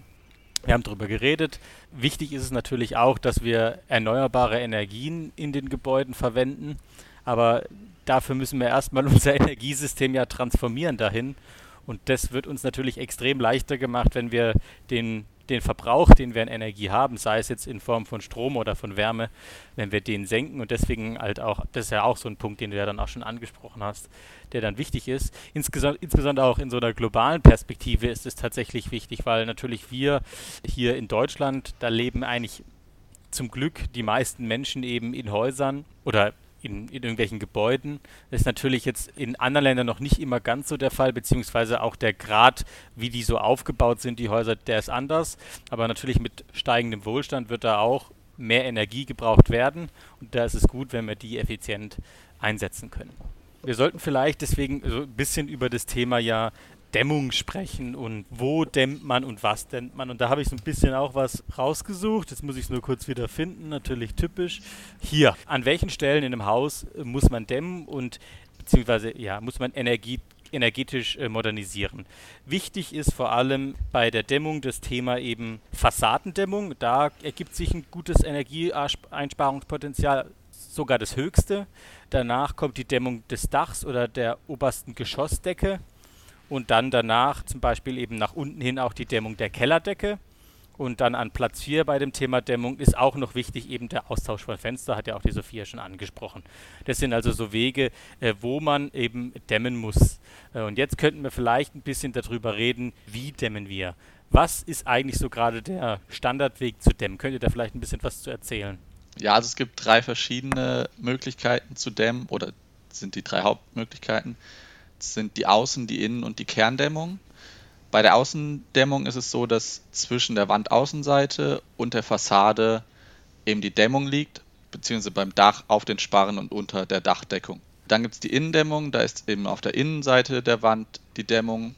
wir haben darüber geredet. Wichtig ist es natürlich auch, dass wir erneuerbare Energien in den Gebäuden verwenden. Aber dafür müssen wir erstmal unser Energiesystem ja transformieren dahin. Und das wird uns natürlich extrem leichter gemacht, wenn wir den, den Verbrauch, den wir an Energie haben, sei es jetzt in Form von Strom oder von Wärme, wenn wir den senken und deswegen halt auch, das ist ja auch so ein Punkt, den du ja dann auch schon angesprochen hast, der dann wichtig ist. Insgesamt, insbesondere auch in so einer globalen Perspektive ist es tatsächlich wichtig, weil natürlich wir hier in Deutschland, da leben eigentlich zum Glück die meisten Menschen eben in Häusern oder in, in, irgendwelchen Gebäuden. Das ist natürlich jetzt in anderen Ländern noch nicht immer ganz so der Fall, beziehungsweise auch der Grad, wie die so aufgebaut sind, die Häuser, der ist anders. Aber natürlich mit steigendem Wohlstand wird da auch mehr Energie gebraucht werden. Und da ist es gut, wenn wir die effizient einsetzen können. Wir sollten vielleicht deswegen so ein bisschen über das Thema ja Dämmung sprechen und wo dämmt man und was dämmt man. Und da habe ich so ein bisschen auch was rausgesucht. Jetzt muss ich es nur kurz wieder finden, natürlich typisch. Hier, an welchen Stellen in einem Haus muss man dämmen und beziehungsweise ja, muss man Energie energetisch äh, modernisieren. Wichtig ist vor allem bei der Dämmung das Thema eben Fassadendämmung. Da ergibt sich ein gutes Energieeinsparungspotenzial, sogar das höchste. Danach kommt die Dämmung des Dachs oder der obersten Geschossdecke und dann danach zum Beispiel eben nach unten hin auch die Dämmung der Kellerdecke Und dann an Platz 4 bei dem Thema Dämmung ist auch noch wichtig eben der Austausch von Fenster, hat ja auch die Sophia schon angesprochen. Das sind also so Wege, äh, wo man eben dämmen muss. Äh, und jetzt könnten wir vielleicht ein bisschen darüber reden, wie dämmen wir. Was ist eigentlich so gerade der Standardweg zu dämmen? Könnt ihr da vielleicht ein bisschen was zu erzählen? Ja, also es gibt drei verschiedene Möglichkeiten zu dämmen oder sind die drei Hauptmöglichkeiten. Sind die Außen-, die Innen- und die Kerndämmung. Bei der Außendämmung ist es so, dass zwischen der Wandaußenseite und der Fassade eben die Dämmung liegt, beziehungsweise beim Dach auf den Sparren und unter der Dachdeckung. Dann gibt es die Innendämmung, da ist eben auf der Innenseite der Wand die Dämmung.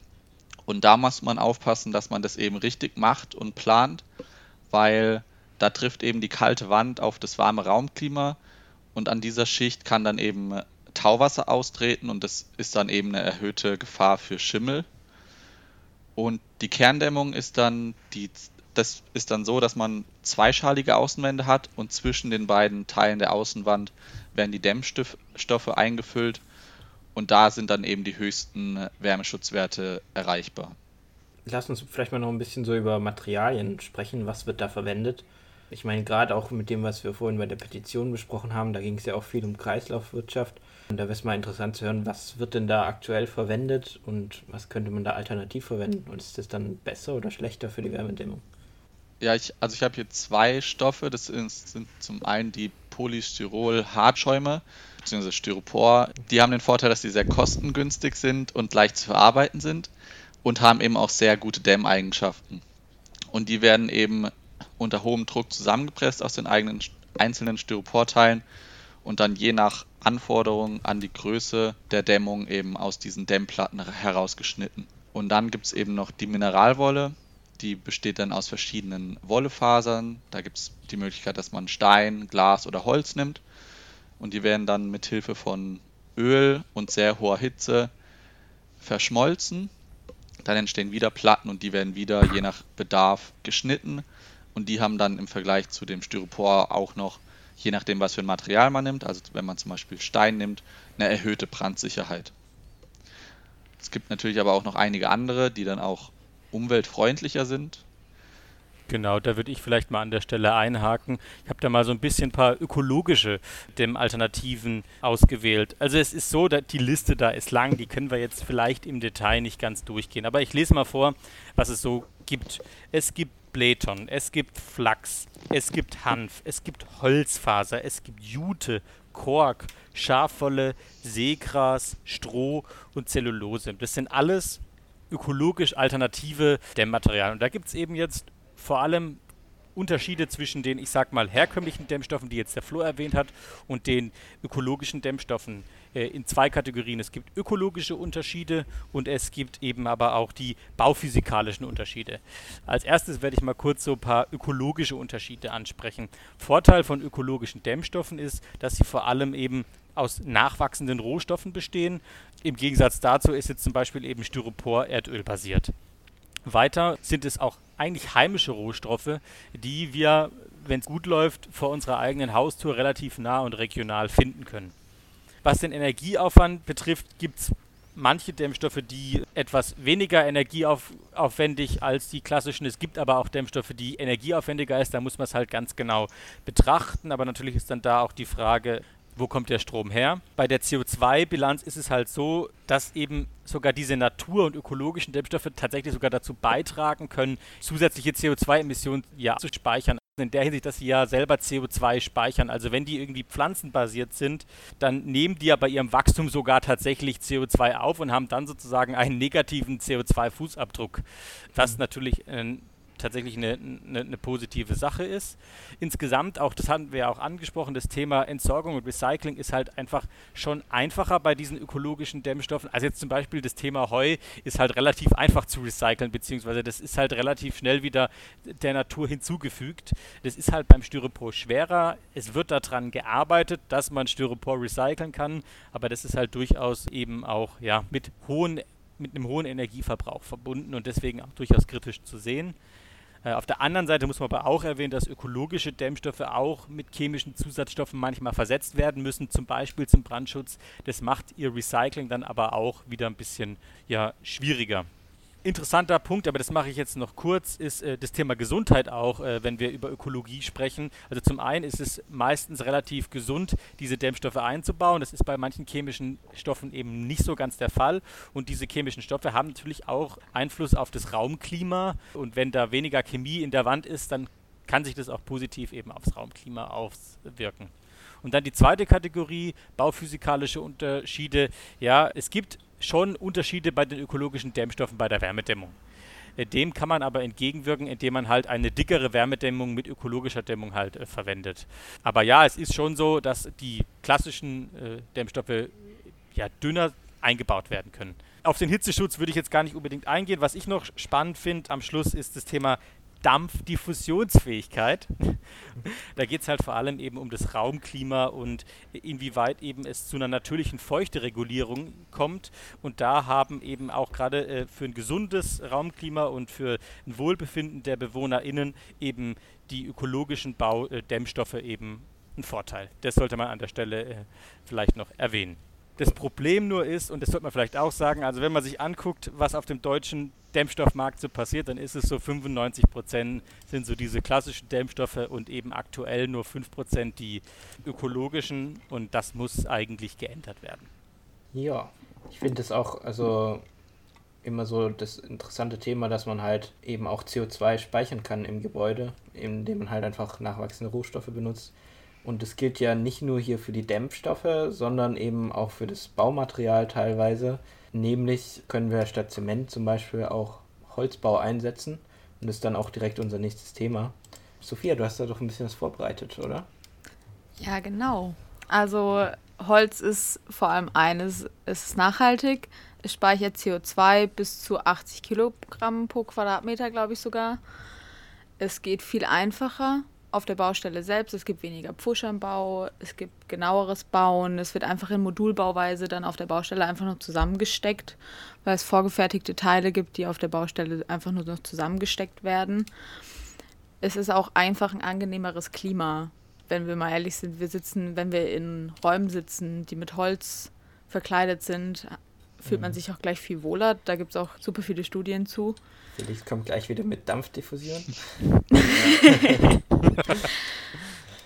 Und da muss man aufpassen, dass man das eben richtig macht und plant, weil da trifft eben die kalte Wand auf das warme Raumklima und an dieser Schicht kann dann eben Tauwasser austreten und das ist dann eben eine erhöhte Gefahr für Schimmel. Und die Kerndämmung ist dann die das ist dann so, dass man zweischalige Außenwände hat und zwischen den beiden Teilen der Außenwand werden die Dämmstoffe eingefüllt und da sind dann eben die höchsten Wärmeschutzwerte erreichbar. Lass uns vielleicht mal noch ein bisschen so über Materialien sprechen. Was wird da verwendet? Ich meine, gerade auch mit dem, was wir vorhin bei der Petition besprochen haben, da ging es ja auch viel um Kreislaufwirtschaft. Und da wäre es mal interessant zu hören, was wird denn da aktuell verwendet und was könnte man da alternativ verwenden? Und ist das dann besser oder schlechter für die Wärmedämmung? Ja, ich, also ich habe hier zwei Stoffe. Das sind zum einen die Polystyrol-Hartschäume, beziehungsweise Styropor. Die haben den Vorteil, dass sie sehr kostengünstig sind und leicht zu verarbeiten sind und haben eben auch sehr gute Dämmeigenschaften. Und die werden eben unter hohem Druck zusammengepresst aus den eigenen einzelnen Styroporteilen und dann je nach Anforderungen an die Größe der Dämmung eben aus diesen Dämmplatten herausgeschnitten. Und dann gibt es eben noch die Mineralwolle, die besteht dann aus verschiedenen Wollefasern. Da gibt es die Möglichkeit, dass man Stein, Glas oder Holz nimmt. Und die werden dann mit Hilfe von Öl und sehr hoher Hitze verschmolzen. Dann entstehen wieder Platten und die werden wieder je nach Bedarf geschnitten und die haben dann im Vergleich zu dem Styropor auch noch, je nachdem, was für ein Material man nimmt, also wenn man zum Beispiel Stein nimmt, eine erhöhte Brandsicherheit. Es gibt natürlich aber auch noch einige andere, die dann auch umweltfreundlicher sind. Genau, da würde ich vielleicht mal an der Stelle einhaken. Ich habe da mal so ein bisschen ein paar ökologische dem Alternativen ausgewählt. Also es ist so, die Liste da ist lang, die können wir jetzt vielleicht im Detail nicht ganz durchgehen. Aber ich lese mal vor, was es so gibt. Es gibt Bleton, es gibt Flachs, es gibt Hanf, es gibt Holzfaser, es gibt Jute, Kork, Schafwolle, Seegras, Stroh und Zellulose. Das sind alles ökologisch alternative Dämmmaterialien. Und da gibt es eben jetzt vor allem Unterschiede zwischen den, ich sag mal, herkömmlichen Dämmstoffen, die jetzt der Flo erwähnt hat, und den ökologischen Dämmstoffen äh, in zwei Kategorien. Es gibt ökologische Unterschiede und es gibt eben aber auch die bauphysikalischen Unterschiede. Als erstes werde ich mal kurz so ein paar ökologische Unterschiede ansprechen. Vorteil von ökologischen Dämmstoffen ist, dass sie vor allem eben aus nachwachsenden Rohstoffen bestehen. Im Gegensatz dazu ist jetzt zum Beispiel eben Styropor Erdöl basiert. Weiter sind es auch eigentlich heimische Rohstoffe, die wir, wenn es gut läuft, vor unserer eigenen Haustür relativ nah und regional finden können. Was den Energieaufwand betrifft, gibt es manche Dämmstoffe, die etwas weniger energieaufwendig als die klassischen. Es gibt aber auch Dämmstoffe, die energieaufwendiger ist. Da muss man es halt ganz genau betrachten. Aber natürlich ist dann da auch die Frage, wo kommt der Strom her? Bei der CO2-Bilanz ist es halt so, dass eben sogar diese natur- und ökologischen Dämmstoffe tatsächlich sogar dazu beitragen können, zusätzliche CO2-Emissionen ja zu speichern. In der Hinsicht, dass sie ja selber CO2 speichern. Also wenn die irgendwie pflanzenbasiert sind, dann nehmen die ja bei ihrem Wachstum sogar tatsächlich CO2 auf und haben dann sozusagen einen negativen CO2-Fußabdruck. Was mhm. natürlich ein tatsächlich eine, eine, eine, positive Sache ist. Insgesamt, auch das hatten wir ja auch angesprochen, das Thema Entsorgung und Recycling ist halt einfach schon einfacher bei diesen ökologischen Dämmstoffen. Also jetzt zum Beispiel das Thema Heu ist halt relativ einfach zu recyceln, beziehungsweise das ist halt relativ schnell wieder der Natur hinzugefügt. Das ist halt beim Styropor schwerer. Es wird daran gearbeitet, dass man Styropor recyceln kann, aber das ist halt durchaus eben auch ja, mit hohen mit einem hohen Energieverbrauch verbunden und deswegen auch durchaus kritisch zu sehen. Äh, auf der anderen Seite muss man aber auch erwähnen, dass ökologische Dämmstoffe auch mit chemischen Zusatzstoffen manchmal versetzt werden müssen, zum Beispiel zum Brandschutz. Das macht ihr Recycling dann aber auch wieder ein bisschen ja, schwieriger. Interessanter Punkt, aber das mache ich jetzt noch kurz, ist äh, das Thema Gesundheit auch, äh, wenn wir über Ökologie sprechen. Also zum einen ist es meistens relativ gesund, diese Dämmstoffe einzubauen. Das ist bei manchen chemischen Stoffen eben nicht so ganz der Fall. Und diese chemischen Stoffe haben natürlich auch Einfluss auf das Raumklima. Und wenn da weniger Chemie in der Wand ist, dann kann sich das auch positiv eben aufs Raumklima auswirken. Und dann die zweite Kategorie, bauphysikalische Unterschiede. Ja, es gibt schon Unterschiede bei den ökologischen Dämmstoffen bei der Wärmedämmung. Äh, dem kann man aber entgegenwirken, indem man halt eine dickere Wärmedämmung mit ökologischer Dämmung halt äh, verwendet. Aber ja, es ist schon so, dass die klassischen äh, Dämmstoffe ja dünner eingebaut werden können. Auf den Hitzeschutz würde ich jetzt gar nicht unbedingt eingehen. Was ich noch spannend finde am Schluss ist das Thema Dampfdiffusionsfähigkeit. da geht es halt vor allem eben um das Raumklima und inwieweit eben es zu einer natürlichen Feuchteregulierung kommt. Und da haben eben auch gerade äh, für ein gesundes Raumklima und für ein Wohlbefinden der BewohnerInnen eben die ökologischen Baudämmstoffe eben einen Vorteil. Das sollte man an der Stelle äh, vielleicht noch erwähnen. Das Problem nur ist, und das sollte man vielleicht auch sagen, also wenn man sich anguckt, was auf dem deutschen Dämmstoffmarkt so passiert, dann ist es so 95 Prozent sind so diese klassischen Dämmstoffe und eben aktuell nur 5 Prozent die ökologischen und das muss eigentlich geändert werden. Ja, ich finde es auch, also immer so das interessante Thema, dass man halt eben auch CO2 speichern kann im Gebäude, indem man halt einfach nachwachsende Rohstoffe benutzt. Und das gilt ja nicht nur hier für die Dämpfstoffe, sondern eben auch für das Baumaterial teilweise. Nämlich können wir statt Zement zum Beispiel auch Holzbau einsetzen. Und das ist dann auch direkt unser nächstes Thema. Sophia, du hast da doch ein bisschen was vorbereitet, oder? Ja, genau. Also Holz ist vor allem eines, es ist nachhaltig, es speichert CO2 bis zu 80 Kilogramm pro Quadratmeter, glaube ich sogar. Es geht viel einfacher auf der Baustelle selbst. Es gibt weniger Pfusch am Bau, es gibt genaueres Bauen. Es wird einfach in Modulbauweise dann auf der Baustelle einfach nur zusammengesteckt, weil es vorgefertigte Teile gibt, die auf der Baustelle einfach nur noch zusammengesteckt werden. Es ist auch einfach ein angenehmeres Klima, wenn wir mal ehrlich sind. Wir sitzen, wenn wir in Räumen sitzen, die mit Holz verkleidet sind, fühlt man mhm. sich auch gleich viel wohler. Da gibt es auch super viele Studien zu. Felix kommt gleich wieder mit Dampfdiffusion.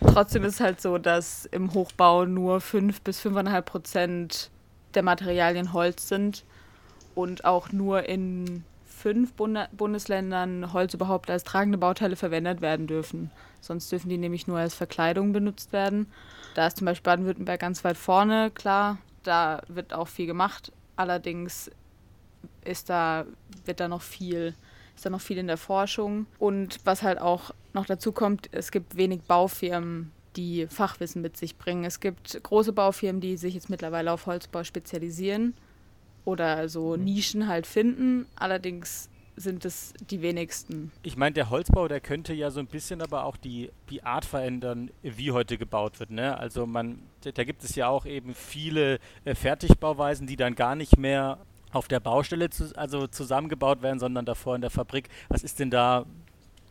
Trotzdem ist es halt so, dass im Hochbau nur 5 bis 5,5 Prozent der Materialien Holz sind und auch nur in fünf Bund Bundesländern Holz überhaupt als tragende Bauteile verwendet werden dürfen. Sonst dürfen die nämlich nur als Verkleidung benutzt werden. Da ist zum Beispiel Baden-Württemberg ganz weit vorne, klar, da wird auch viel gemacht. Allerdings ist da, wird da noch viel, ist da noch viel in der Forschung. Und was halt auch noch dazu kommt, es gibt wenig Baufirmen, die Fachwissen mit sich bringen. Es gibt große Baufirmen, die sich jetzt mittlerweile auf Holzbau spezialisieren oder so mhm. Nischen halt finden. Allerdings sind es die wenigsten. Ich meine, der Holzbau, der könnte ja so ein bisschen aber auch die, die Art verändern, wie heute gebaut wird. Ne? Also man, da gibt es ja auch eben viele äh, Fertigbauweisen, die dann gar nicht mehr auf der Baustelle zu, also zusammengebaut werden, sondern davor in der Fabrik. Was ist denn da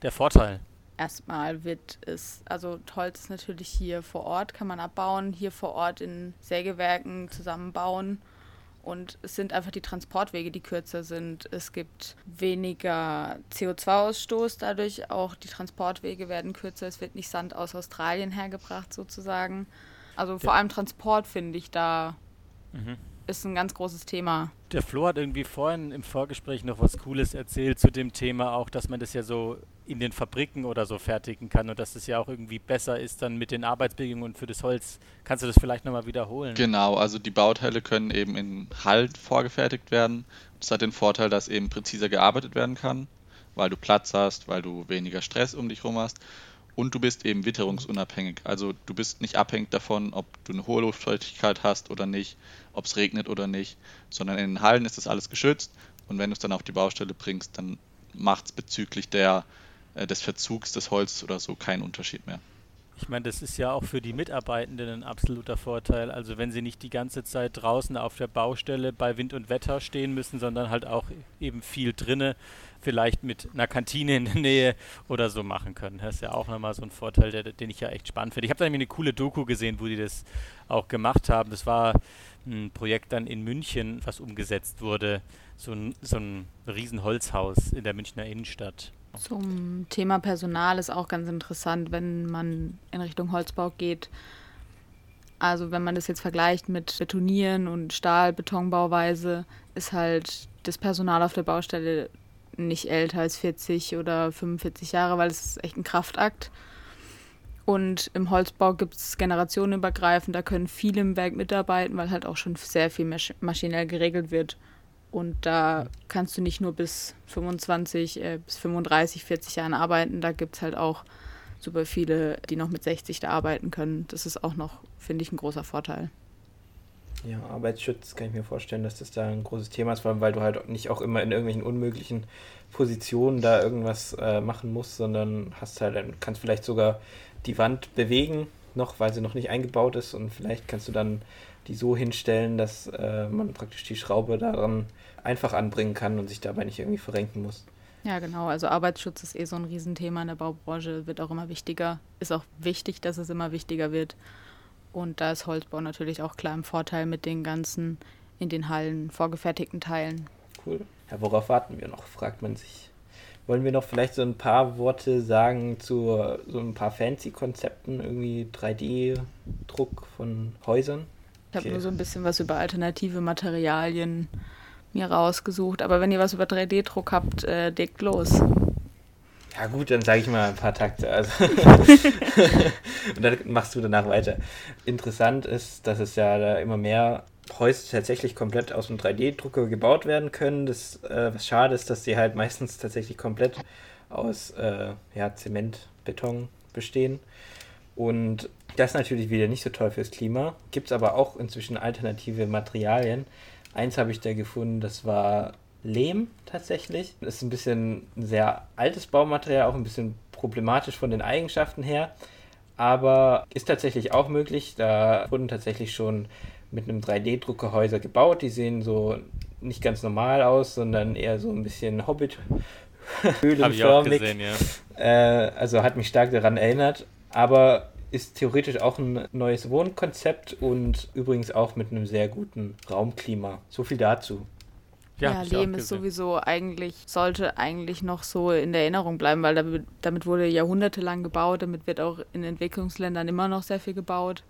der Vorteil? Erstmal wird es, also Holz ist natürlich hier vor Ort, kann man abbauen, hier vor Ort in Sägewerken zusammenbauen. Und es sind einfach die Transportwege, die kürzer sind. Es gibt weniger CO2-Ausstoß, dadurch auch die Transportwege werden kürzer. Es wird nicht Sand aus Australien hergebracht sozusagen. Also vor allem Transport finde ich da mhm ist ein ganz großes Thema. Der Flo hat irgendwie vorhin im Vorgespräch noch was Cooles erzählt zu dem Thema, auch dass man das ja so in den Fabriken oder so fertigen kann und dass es ja auch irgendwie besser ist dann mit den Arbeitsbedingungen für das Holz. Kannst du das vielleicht nochmal wiederholen? Genau, also die Bauteile können eben in Halt vorgefertigt werden. Das hat den Vorteil, dass eben präziser gearbeitet werden kann, weil du Platz hast, weil du weniger Stress um dich herum hast und du bist eben witterungsunabhängig. Also du bist nicht abhängig davon, ob du eine hohe Luftfeuchtigkeit hast oder nicht, ob es regnet oder nicht, sondern in den Hallen ist das alles geschützt und wenn du es dann auf die Baustelle bringst, dann macht es bezüglich der, äh, des Verzugs des Holzes oder so keinen Unterschied mehr. Ich meine, das ist ja auch für die Mitarbeitenden ein absoluter Vorteil. Also wenn sie nicht die ganze Zeit draußen auf der Baustelle bei Wind und Wetter stehen müssen, sondern halt auch eben viel drinne, vielleicht mit einer Kantine in der Nähe oder so machen können. Das ist ja auch nochmal so ein Vorteil, der, den ich ja echt spannend finde. Ich habe da nämlich eine coole Doku gesehen, wo die das auch gemacht haben. Das war ein Projekt dann in München, was umgesetzt wurde, so ein, so ein Riesenholzhaus in der Münchner Innenstadt. Zum Thema Personal ist auch ganz interessant, wenn man in Richtung Holzbau geht. Also wenn man das jetzt vergleicht mit Betonieren und Stahl-Betonbauweise, ist halt das Personal auf der Baustelle nicht älter als 40 oder 45 Jahre, weil es ist echt ein Kraftakt. Und im Holzbau gibt es generationenübergreifend, da können viele im Werk mitarbeiten, weil halt auch schon sehr viel masch maschinell geregelt wird. Und da kannst du nicht nur bis 25, äh, bis 35, 40 Jahren arbeiten, da gibt es halt auch super viele, die noch mit 60 da arbeiten können. Das ist auch noch, finde ich, ein großer Vorteil. Ja, Arbeitsschutz kann ich mir vorstellen, dass das da ein großes Thema ist, vor allem weil du halt nicht auch immer in irgendwelchen unmöglichen Positionen da irgendwas äh, machen musst, sondern hast halt, kannst vielleicht sogar die Wand bewegen, noch, weil sie noch nicht eingebaut ist und vielleicht kannst du dann die so hinstellen, dass äh, man praktisch die Schraube daran einfach anbringen kann und sich dabei nicht irgendwie verrenken muss. Ja, genau. Also Arbeitsschutz ist eh so ein Riesenthema in der Baubranche, wird auch immer wichtiger. Ist auch wichtig, dass es immer wichtiger wird. Und da ist Holzbau natürlich auch klar im Vorteil mit den ganzen in den Hallen vorgefertigten Teilen. Cool. Ja, worauf warten wir noch, fragt man sich. Wollen wir noch vielleicht so ein paar Worte sagen zu so ein paar Fancy-Konzepten, irgendwie 3D-Druck von Häusern? Ich habe okay. nur so ein bisschen was über alternative Materialien mir rausgesucht. Aber wenn ihr was über 3D-Druck habt, äh, legt los. Ja gut, dann sage ich mal ein paar Takte. Also und dann machst du danach weiter. Interessant ist, dass es ja da immer mehr Häuser tatsächlich komplett aus dem 3D-Drucker gebaut werden können. Das, äh, was schade ist, dass die halt meistens tatsächlich komplett aus äh, ja, Zement, Beton bestehen. Und das ist natürlich wieder nicht so toll fürs Klima. Gibt es aber auch inzwischen alternative Materialien. Eins habe ich da gefunden, das war Lehm tatsächlich. Das ist ein bisschen ein sehr altes Baumaterial, auch ein bisschen problematisch von den Eigenschaften her. Aber ist tatsächlich auch möglich. Da wurden tatsächlich schon mit einem 3D-Drucker Häuser gebaut. Die sehen so nicht ganz normal aus, sondern eher so ein bisschen Hobbit. Höhlenförmig. Gesehen, ja. Äh, also hat mich stark daran erinnert. Aber ist theoretisch auch ein neues Wohnkonzept und übrigens auch mit einem sehr guten Raumklima. So viel dazu. Ja, ja Lehm ist sowieso eigentlich, sollte eigentlich noch so in der Erinnerung bleiben, weil damit, damit wurde jahrhundertelang gebaut, damit wird auch in Entwicklungsländern immer noch sehr viel gebaut.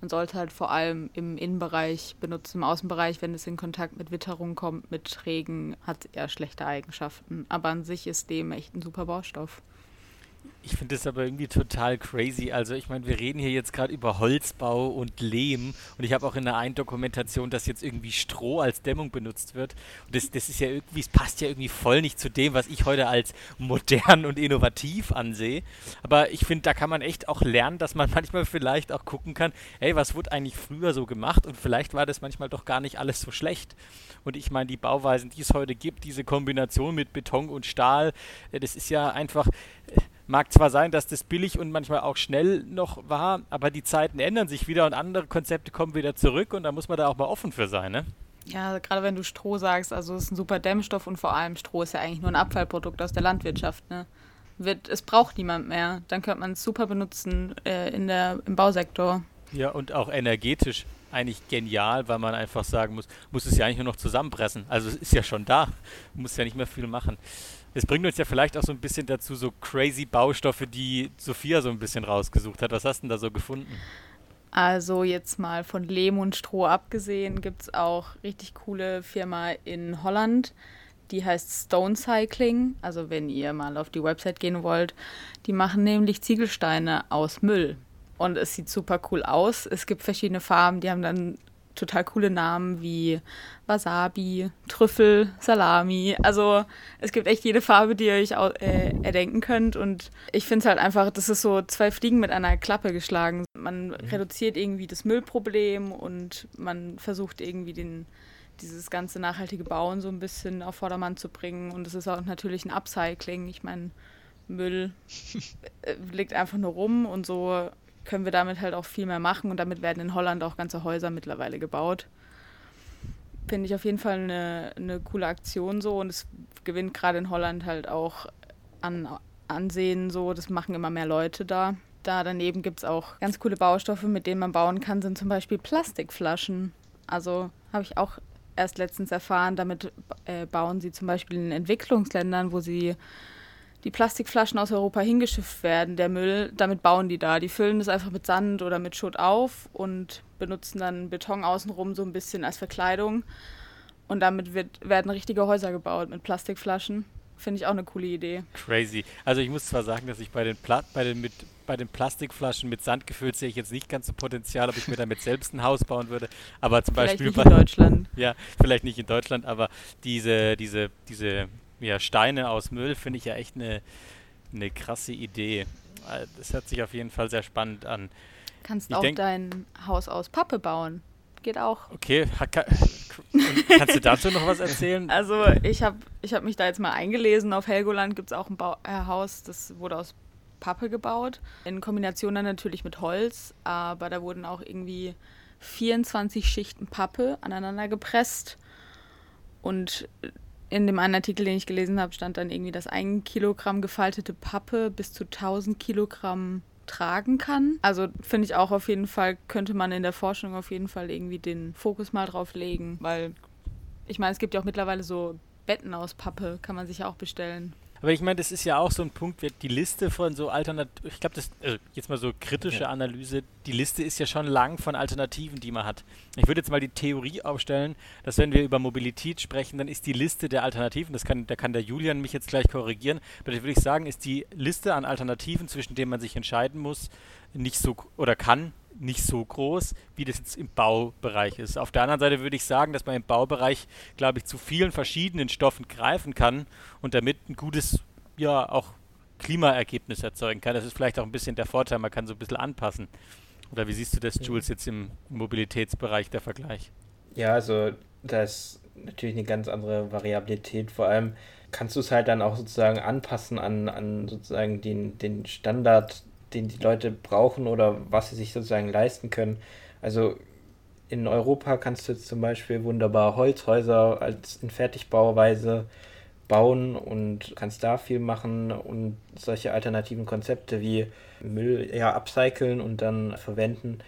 Man sollte halt vor allem im Innenbereich benutzen, im Außenbereich, wenn es in Kontakt mit Witterung kommt, mit Regen, hat er schlechte Eigenschaften. Aber an sich ist Lehm echt ein super Baustoff. Ich finde das aber irgendwie total crazy. Also ich meine, wir reden hier jetzt gerade über Holzbau und Lehm und ich habe auch in der einen Dokumentation, dass jetzt irgendwie Stroh als Dämmung benutzt wird. Und das, das ist ja irgendwie, es passt ja irgendwie voll nicht zu dem, was ich heute als modern und innovativ ansehe. Aber ich finde, da kann man echt auch lernen, dass man manchmal vielleicht auch gucken kann, hey, was wurde eigentlich früher so gemacht und vielleicht war das manchmal doch gar nicht alles so schlecht. Und ich meine, die Bauweisen, die es heute gibt, diese Kombination mit Beton und Stahl, äh, das ist ja einfach äh, Mag zwar sein, dass das billig und manchmal auch schnell noch war, aber die Zeiten ändern sich wieder und andere Konzepte kommen wieder zurück und da muss man da auch mal offen für sein, ne? Ja, gerade wenn du Stroh sagst, also es ist ein super Dämmstoff und vor allem Stroh ist ja eigentlich nur ein Abfallprodukt aus der Landwirtschaft, ne? Wird, es braucht niemand mehr. Dann könnte man es super benutzen äh, in der, im Bausektor. Ja, und auch energetisch eigentlich genial, weil man einfach sagen muss, muss es ja eigentlich nur noch zusammenpressen. Also es ist ja schon da, muss ja nicht mehr viel machen. Es bringt uns ja vielleicht auch so ein bisschen dazu, so crazy Baustoffe, die Sophia so ein bisschen rausgesucht hat. Was hast du denn da so gefunden? Also jetzt mal von Lehm und Stroh abgesehen, gibt es auch richtig coole Firma in Holland. Die heißt Stone Cycling. Also wenn ihr mal auf die Website gehen wollt, die machen nämlich Ziegelsteine aus Müll. Und es sieht super cool aus. Es gibt verschiedene Farben, die haben dann total coole Namen wie Wasabi, Trüffel, Salami. Also es gibt echt jede Farbe, die ihr euch äh, erdenken könnt. Und ich finde es halt einfach, das ist so zwei Fliegen mit einer Klappe geschlagen. Man mhm. reduziert irgendwie das Müllproblem und man versucht irgendwie den, dieses ganze nachhaltige Bauen so ein bisschen auf Vordermann zu bringen. Und es ist auch natürlich ein Upcycling. Ich meine, Müll äh, liegt einfach nur rum und so können wir damit halt auch viel mehr machen und damit werden in Holland auch ganze Häuser mittlerweile gebaut. Finde ich auf jeden Fall eine, eine coole Aktion so und es gewinnt gerade in Holland halt auch an Ansehen so, das machen immer mehr Leute da. Da daneben gibt es auch ganz coole Baustoffe, mit denen man bauen kann, sind zum Beispiel Plastikflaschen. Also habe ich auch erst letztens erfahren, damit äh, bauen sie zum Beispiel in Entwicklungsländern, wo sie die Plastikflaschen aus Europa hingeschifft werden, der Müll, damit bauen die da. Die füllen das einfach mit Sand oder mit Schutt auf und benutzen dann Beton außenrum so ein bisschen als Verkleidung. Und damit wird, werden richtige Häuser gebaut mit Plastikflaschen. Finde ich auch eine coole Idee. Crazy. Also ich muss zwar sagen, dass ich bei den, Pla bei den, mit, bei den Plastikflaschen mit Sand gefüllt sehe ich jetzt nicht ganz so Potenzial, ob ich mir damit selbst ein Haus bauen würde. Aber zum Vielleicht Beispiel nicht in Deutschland. Ja, vielleicht nicht in Deutschland, aber diese, diese, diese ja, Steine aus Müll finde ich ja echt eine, eine krasse Idee. Äh, Das hört sich auf jeden Fall sehr spannend an. Kannst Ich auch denk- dein Haus aus Pappe bauen. Geht auch. Okay, ha- ka- und kannst du dazu noch was erzählen? Also ich habe ich hab mich da jetzt mal eingelesen. Auf Helgoland gibt es auch ein Bau äh, Haus, das wurde aus Pappe gebaut. In Kombination dann natürlich mit Holz, aber da wurden auch irgendwie 24 Schichten Pappe aneinander gepresst. Und in dem einen Artikel, den ich gelesen habe, stand dann irgendwie, dass ein Kilogramm gefaltete Pappe bis zu 1000 Kilogramm tragen kann. Also finde ich auch auf jeden Fall, könnte man in der Forschung auf jeden Fall irgendwie den Fokus mal drauf legen, weil ich meine, es gibt ja auch mittlerweile so Betten aus Pappe, kann man sich ja auch bestellen. Aber ich meine, das ist ja auch so ein Punkt, die Liste von so Alternativen, ich glaube, das, also jetzt mal so kritische. Analyse, die Liste ist ja schon lang von Alternativen, die man hat. Ich würde jetzt mal die Theorie aufstellen, dass wenn wir über Mobilität sprechen, dann ist die Liste der Alternativen, das kann, da kann der Julian mich jetzt gleich korrigieren, aber da würde ich sagen, ist die Liste an Alternativen, zwischen denen man sich entscheiden muss, nicht so oder kann, nicht so groß, wie das jetzt im Baubereich ist. Auf der anderen Seite würde ich sagen, dass man im Baubereich, glaube ich, zu vielen verschiedenen Stoffen greifen kann und damit ein gutes, ja, auch Klimaergebnis erzeugen kann. Das ist vielleicht auch ein bisschen der Vorteil, man kann so ein bisschen anpassen. Oder wie siehst du das, Jules, jetzt im Mobilitätsbereich der Vergleich? Ja, also da ist natürlich eine ganz andere Variabilität. Vor allem kannst du es halt dann auch sozusagen anpassen an, an sozusagen den, den Standard, den die Leute brauchen oder was sie sich sozusagen leisten können. Also in Europa kannst du jetzt zum Beispiel wunderbar Holzhäuser als in Fertigbauweise bauen und kannst da viel machen und solche alternativen Konzepte wie Müll ja upcyclen und dann verwenden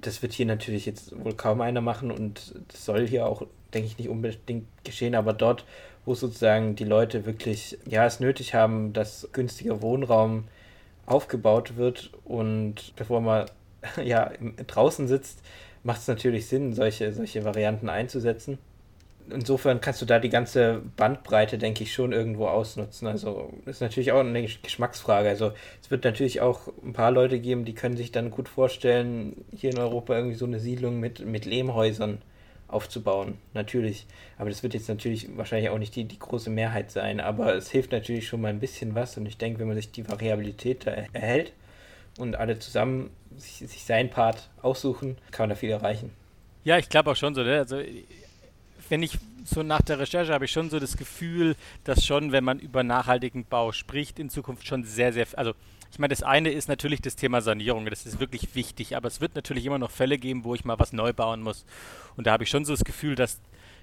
das wird hier natürlich jetzt wohl kaum einer machen und das soll hier auch, denke ich, nicht unbedingt geschehen, aber dort, wo sozusagen die Leute wirklich, ja, es nötig haben, dass günstiger Wohnraum aufgebaut wird und bevor man ja draußen sitzt, macht es natürlich Sinn, solche, solche Varianten einzusetzen. Insofern kannst du da die ganze Bandbreite, denke ich, schon irgendwo ausnutzen. Also ist natürlich auch eine Geschmacksfrage. Also es wird natürlich auch ein paar Leute geben, die können sich dann gut vorstellen, hier in Europa irgendwie so eine Siedlung mit, mit Lehmhäusern aufzubauen. Natürlich. Aber das wird jetzt natürlich wahrscheinlich auch nicht die, die große Mehrheit sein. Aber es hilft natürlich schon mal ein bisschen was. Und ich denke, wenn man sich die Variabilität da er- erhält und alle zusammen sich, sich seinen Part aussuchen, kann man da viel erreichen. Ja, ich glaube auch schon so. Ne? Also, wenn ich so nach der Recherche habe ich schon so das Gefühl, dass schon, wenn man über nachhaltigen Bau spricht, in Zukunft schon sehr, sehr. Also, ich meine, das eine ist natürlich das Thema Sanierung. Das ist wirklich wichtig. Aber es wird natürlich immer noch Fälle geben, wo ich mal was neu bauen muss. Und da habe ich schon so das Gefühl, dass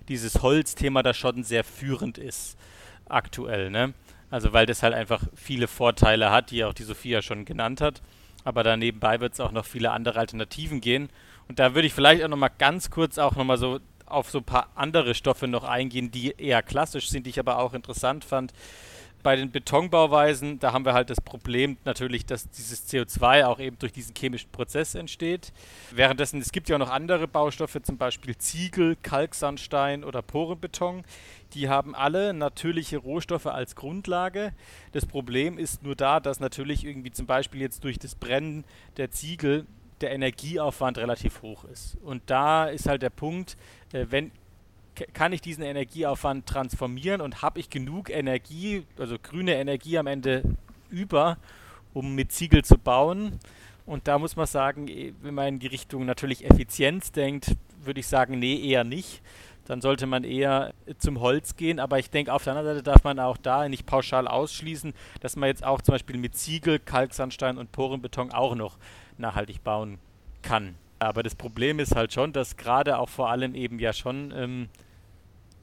dieses Holzthema da schon sehr führend ist aktuell. Ne? Also, weil das halt einfach viele Vorteile hat, die auch die Sophia schon genannt hat. Aber da nebenbei wird es auch noch viele andere Alternativen gehen. Und da würde ich vielleicht auch noch mal ganz kurz auch noch mal so auf so ein paar andere Stoffe noch eingehen, die eher klassisch sind, die ich aber auch interessant fand. Bei den Betonbauweisen, da haben wir halt das Problem natürlich, dass dieses CO2 auch eben durch diesen chemischen Prozess entsteht. Währenddessen, es gibt ja auch noch andere Baustoffe, zum Beispiel Ziegel, Kalksandstein oder Porenbeton. Die haben alle natürliche Rohstoffe als Grundlage. Das Problem ist nur da, dass natürlich irgendwie zum Beispiel jetzt durch das Brennen der Ziegel der Energieaufwand relativ hoch ist. Und da ist halt der Punkt, äh, wenn kann ich diesen Energieaufwand transformieren und habe ich genug Energie, also grüne Energie am Ende über, um mit Ziegel zu bauen. Und da muss man sagen, eh, wenn man in die Richtung natürlich Effizienz denkt, würde ich sagen, nee, eher nicht. Dann sollte man eher äh, zum Holz gehen. Aber ich denke, auf der anderen Seite darf man auch da nicht pauschal ausschließen, dass man jetzt auch zum Beispiel mit Ziegel, Kalksandstein und Porenbeton auch noch nachhaltig bauen kann. Aber das Problem ist halt schon, dass gerade auch vor allem eben ja schon, ähm,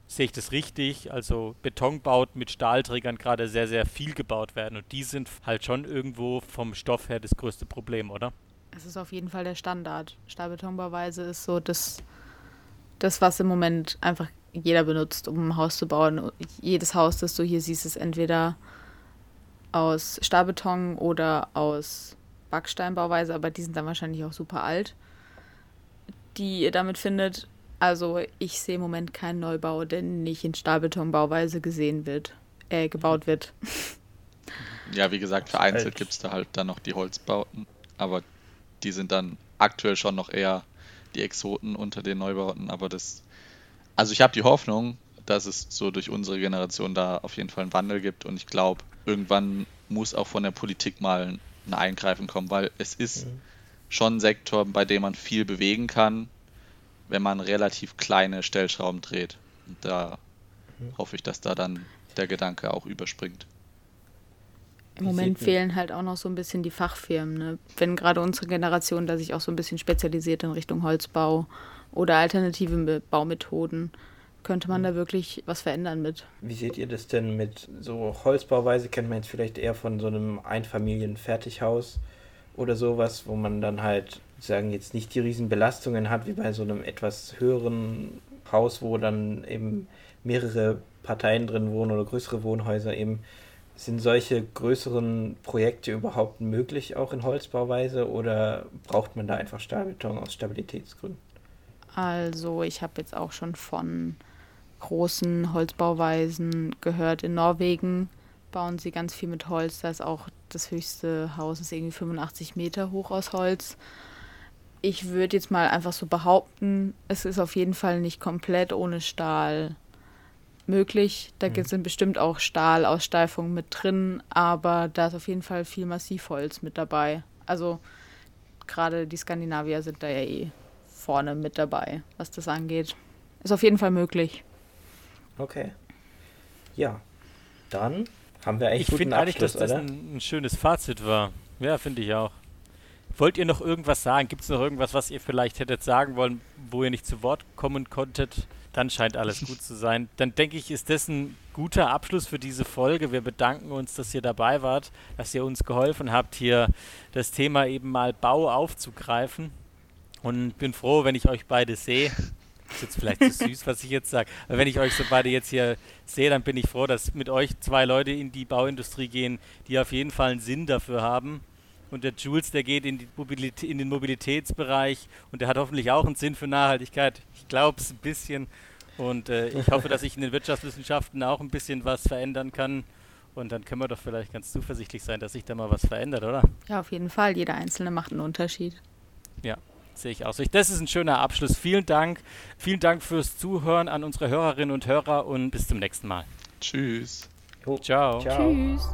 sehe ich das richtig, also Betonbauten mit Stahlträgern gerade sehr, sehr viel gebaut werden. Und die sind halt schon irgendwo vom Stoff her das größte Problem, oder? Es ist auf jeden Fall der Standard. Stahlbetonbauweise ist so das das, was im Moment einfach jeder benutzt, um ein Haus zu bauen. Jedes Haus, das du hier siehst, ist entweder aus Stahlbeton oder aus Backsteinbauweise, aber die sind dann wahrscheinlich auch super alt, die ihr damit findet. Also ich sehe im Moment keinen Neubau, der nicht in Stahlbetonbauweise gesehen wird, äh, gebaut wird. Ja, wie gesagt, vereinzelt gibt es da halt dann noch die Holzbauten, aber die sind dann aktuell schon noch eher die Exoten unter den Neubauten, aber das, also ich habe die Hoffnung, dass es so durch unsere Generation da auf jeden Fall einen Wandel gibt und ich glaube, irgendwann muss auch von der Politik mal ein Eingreifen kommen, weil es ist mhm. schon ein Sektor, bei dem man viel bewegen kann, wenn man relativ kleine Stellschrauben dreht. Und da mhm. hoffe ich, dass da dann der Gedanke auch überspringt. Im Moment fehlen halt auch noch so ein bisschen die Fachfirmen. Ne? Wenn gerade unsere Generation da sich auch so ein bisschen spezialisiert in Richtung Holzbau oder alternative Baumethoden, könnte man da wirklich was verändern mit. Wie seht ihr das denn mit so Holzbauweise? Kennt man jetzt vielleicht eher von so einem Einfamilien-Fertighaus oder sowas, wo man dann halt sagen jetzt nicht die riesen Belastungen hat wie bei so einem etwas höheren Haus, wo dann eben mehrere Parteien drin wohnen oder größere Wohnhäuser eben. Sind solche größeren Projekte überhaupt möglich auch in Holzbauweise oder braucht man da einfach Stahlbeton aus Stabilitätsgründen? Also ich habe jetzt auch schon von großen Holzbauweisen gehört. In Norwegen bauen sie ganz viel mit Holz. Da ist auch das höchste Haus ist irgendwie 85 Meter hoch aus Holz. Ich würde jetzt mal einfach so behaupten, es ist auf jeden Fall nicht komplett ohne Stahl möglich. Da mhm. sind bestimmt auch Stahlaussteifungen mit drin, aber da ist auf jeden Fall viel Massivholz mit dabei. Also gerade die Skandinavier sind da ja eh vorne mit dabei, was das angeht. Ist auf jeden Fall möglich. Okay. Ja, dann haben wir eigentlich Ich finde eigentlich, dass das ein, ein, schönes Fazit war. Ja, finde ich auch. Wollt ihr noch irgendwas sagen? Gibt es noch irgendwas, was ihr vielleicht hättet sagen wollen, wo ihr nicht zu Wort kommen konntet? Dann scheint alles gut zu sein. Dann denke ich, ist das ein guter Abschluss für diese Folge. Wir bedanken uns, dass ihr dabei wart, dass ihr uns geholfen habt, hier das Thema eben mal Bau aufzugreifen. Und bin froh, wenn ich euch beide sehe. Ist jetzt vielleicht zu süß, was ich jetzt sage. Aber wenn ich euch so beide jetzt hier sehe, dann bin ich froh, dass mit euch zwei Leute in die Bauindustrie gehen, die auf jeden Fall einen Sinn dafür haben. Und der Jules, der geht in, in den Mobilitätsbereich und der hat hoffentlich auch einen Sinn für Nachhaltigkeit. Ich glaube es ein bisschen. Und äh, ich hoffe, dass ich in den Wirtschaftswissenschaften auch ein bisschen was verändern kann. Und dann können wir doch vielleicht ganz zuversichtlich sein, dass sich da mal was verändert, oder? Ja, auf jeden Fall. Jeder Einzelne macht einen Unterschied. Ja, Sehe ich auch so. Das ist ein schöner Abschluss. Vielen Dank. Vielen Dank fürs Zuhören an unsere Hörerinnen und Hörer und bis zum nächsten Mal. Tschüss. Ciao. Ciao. Tschüss.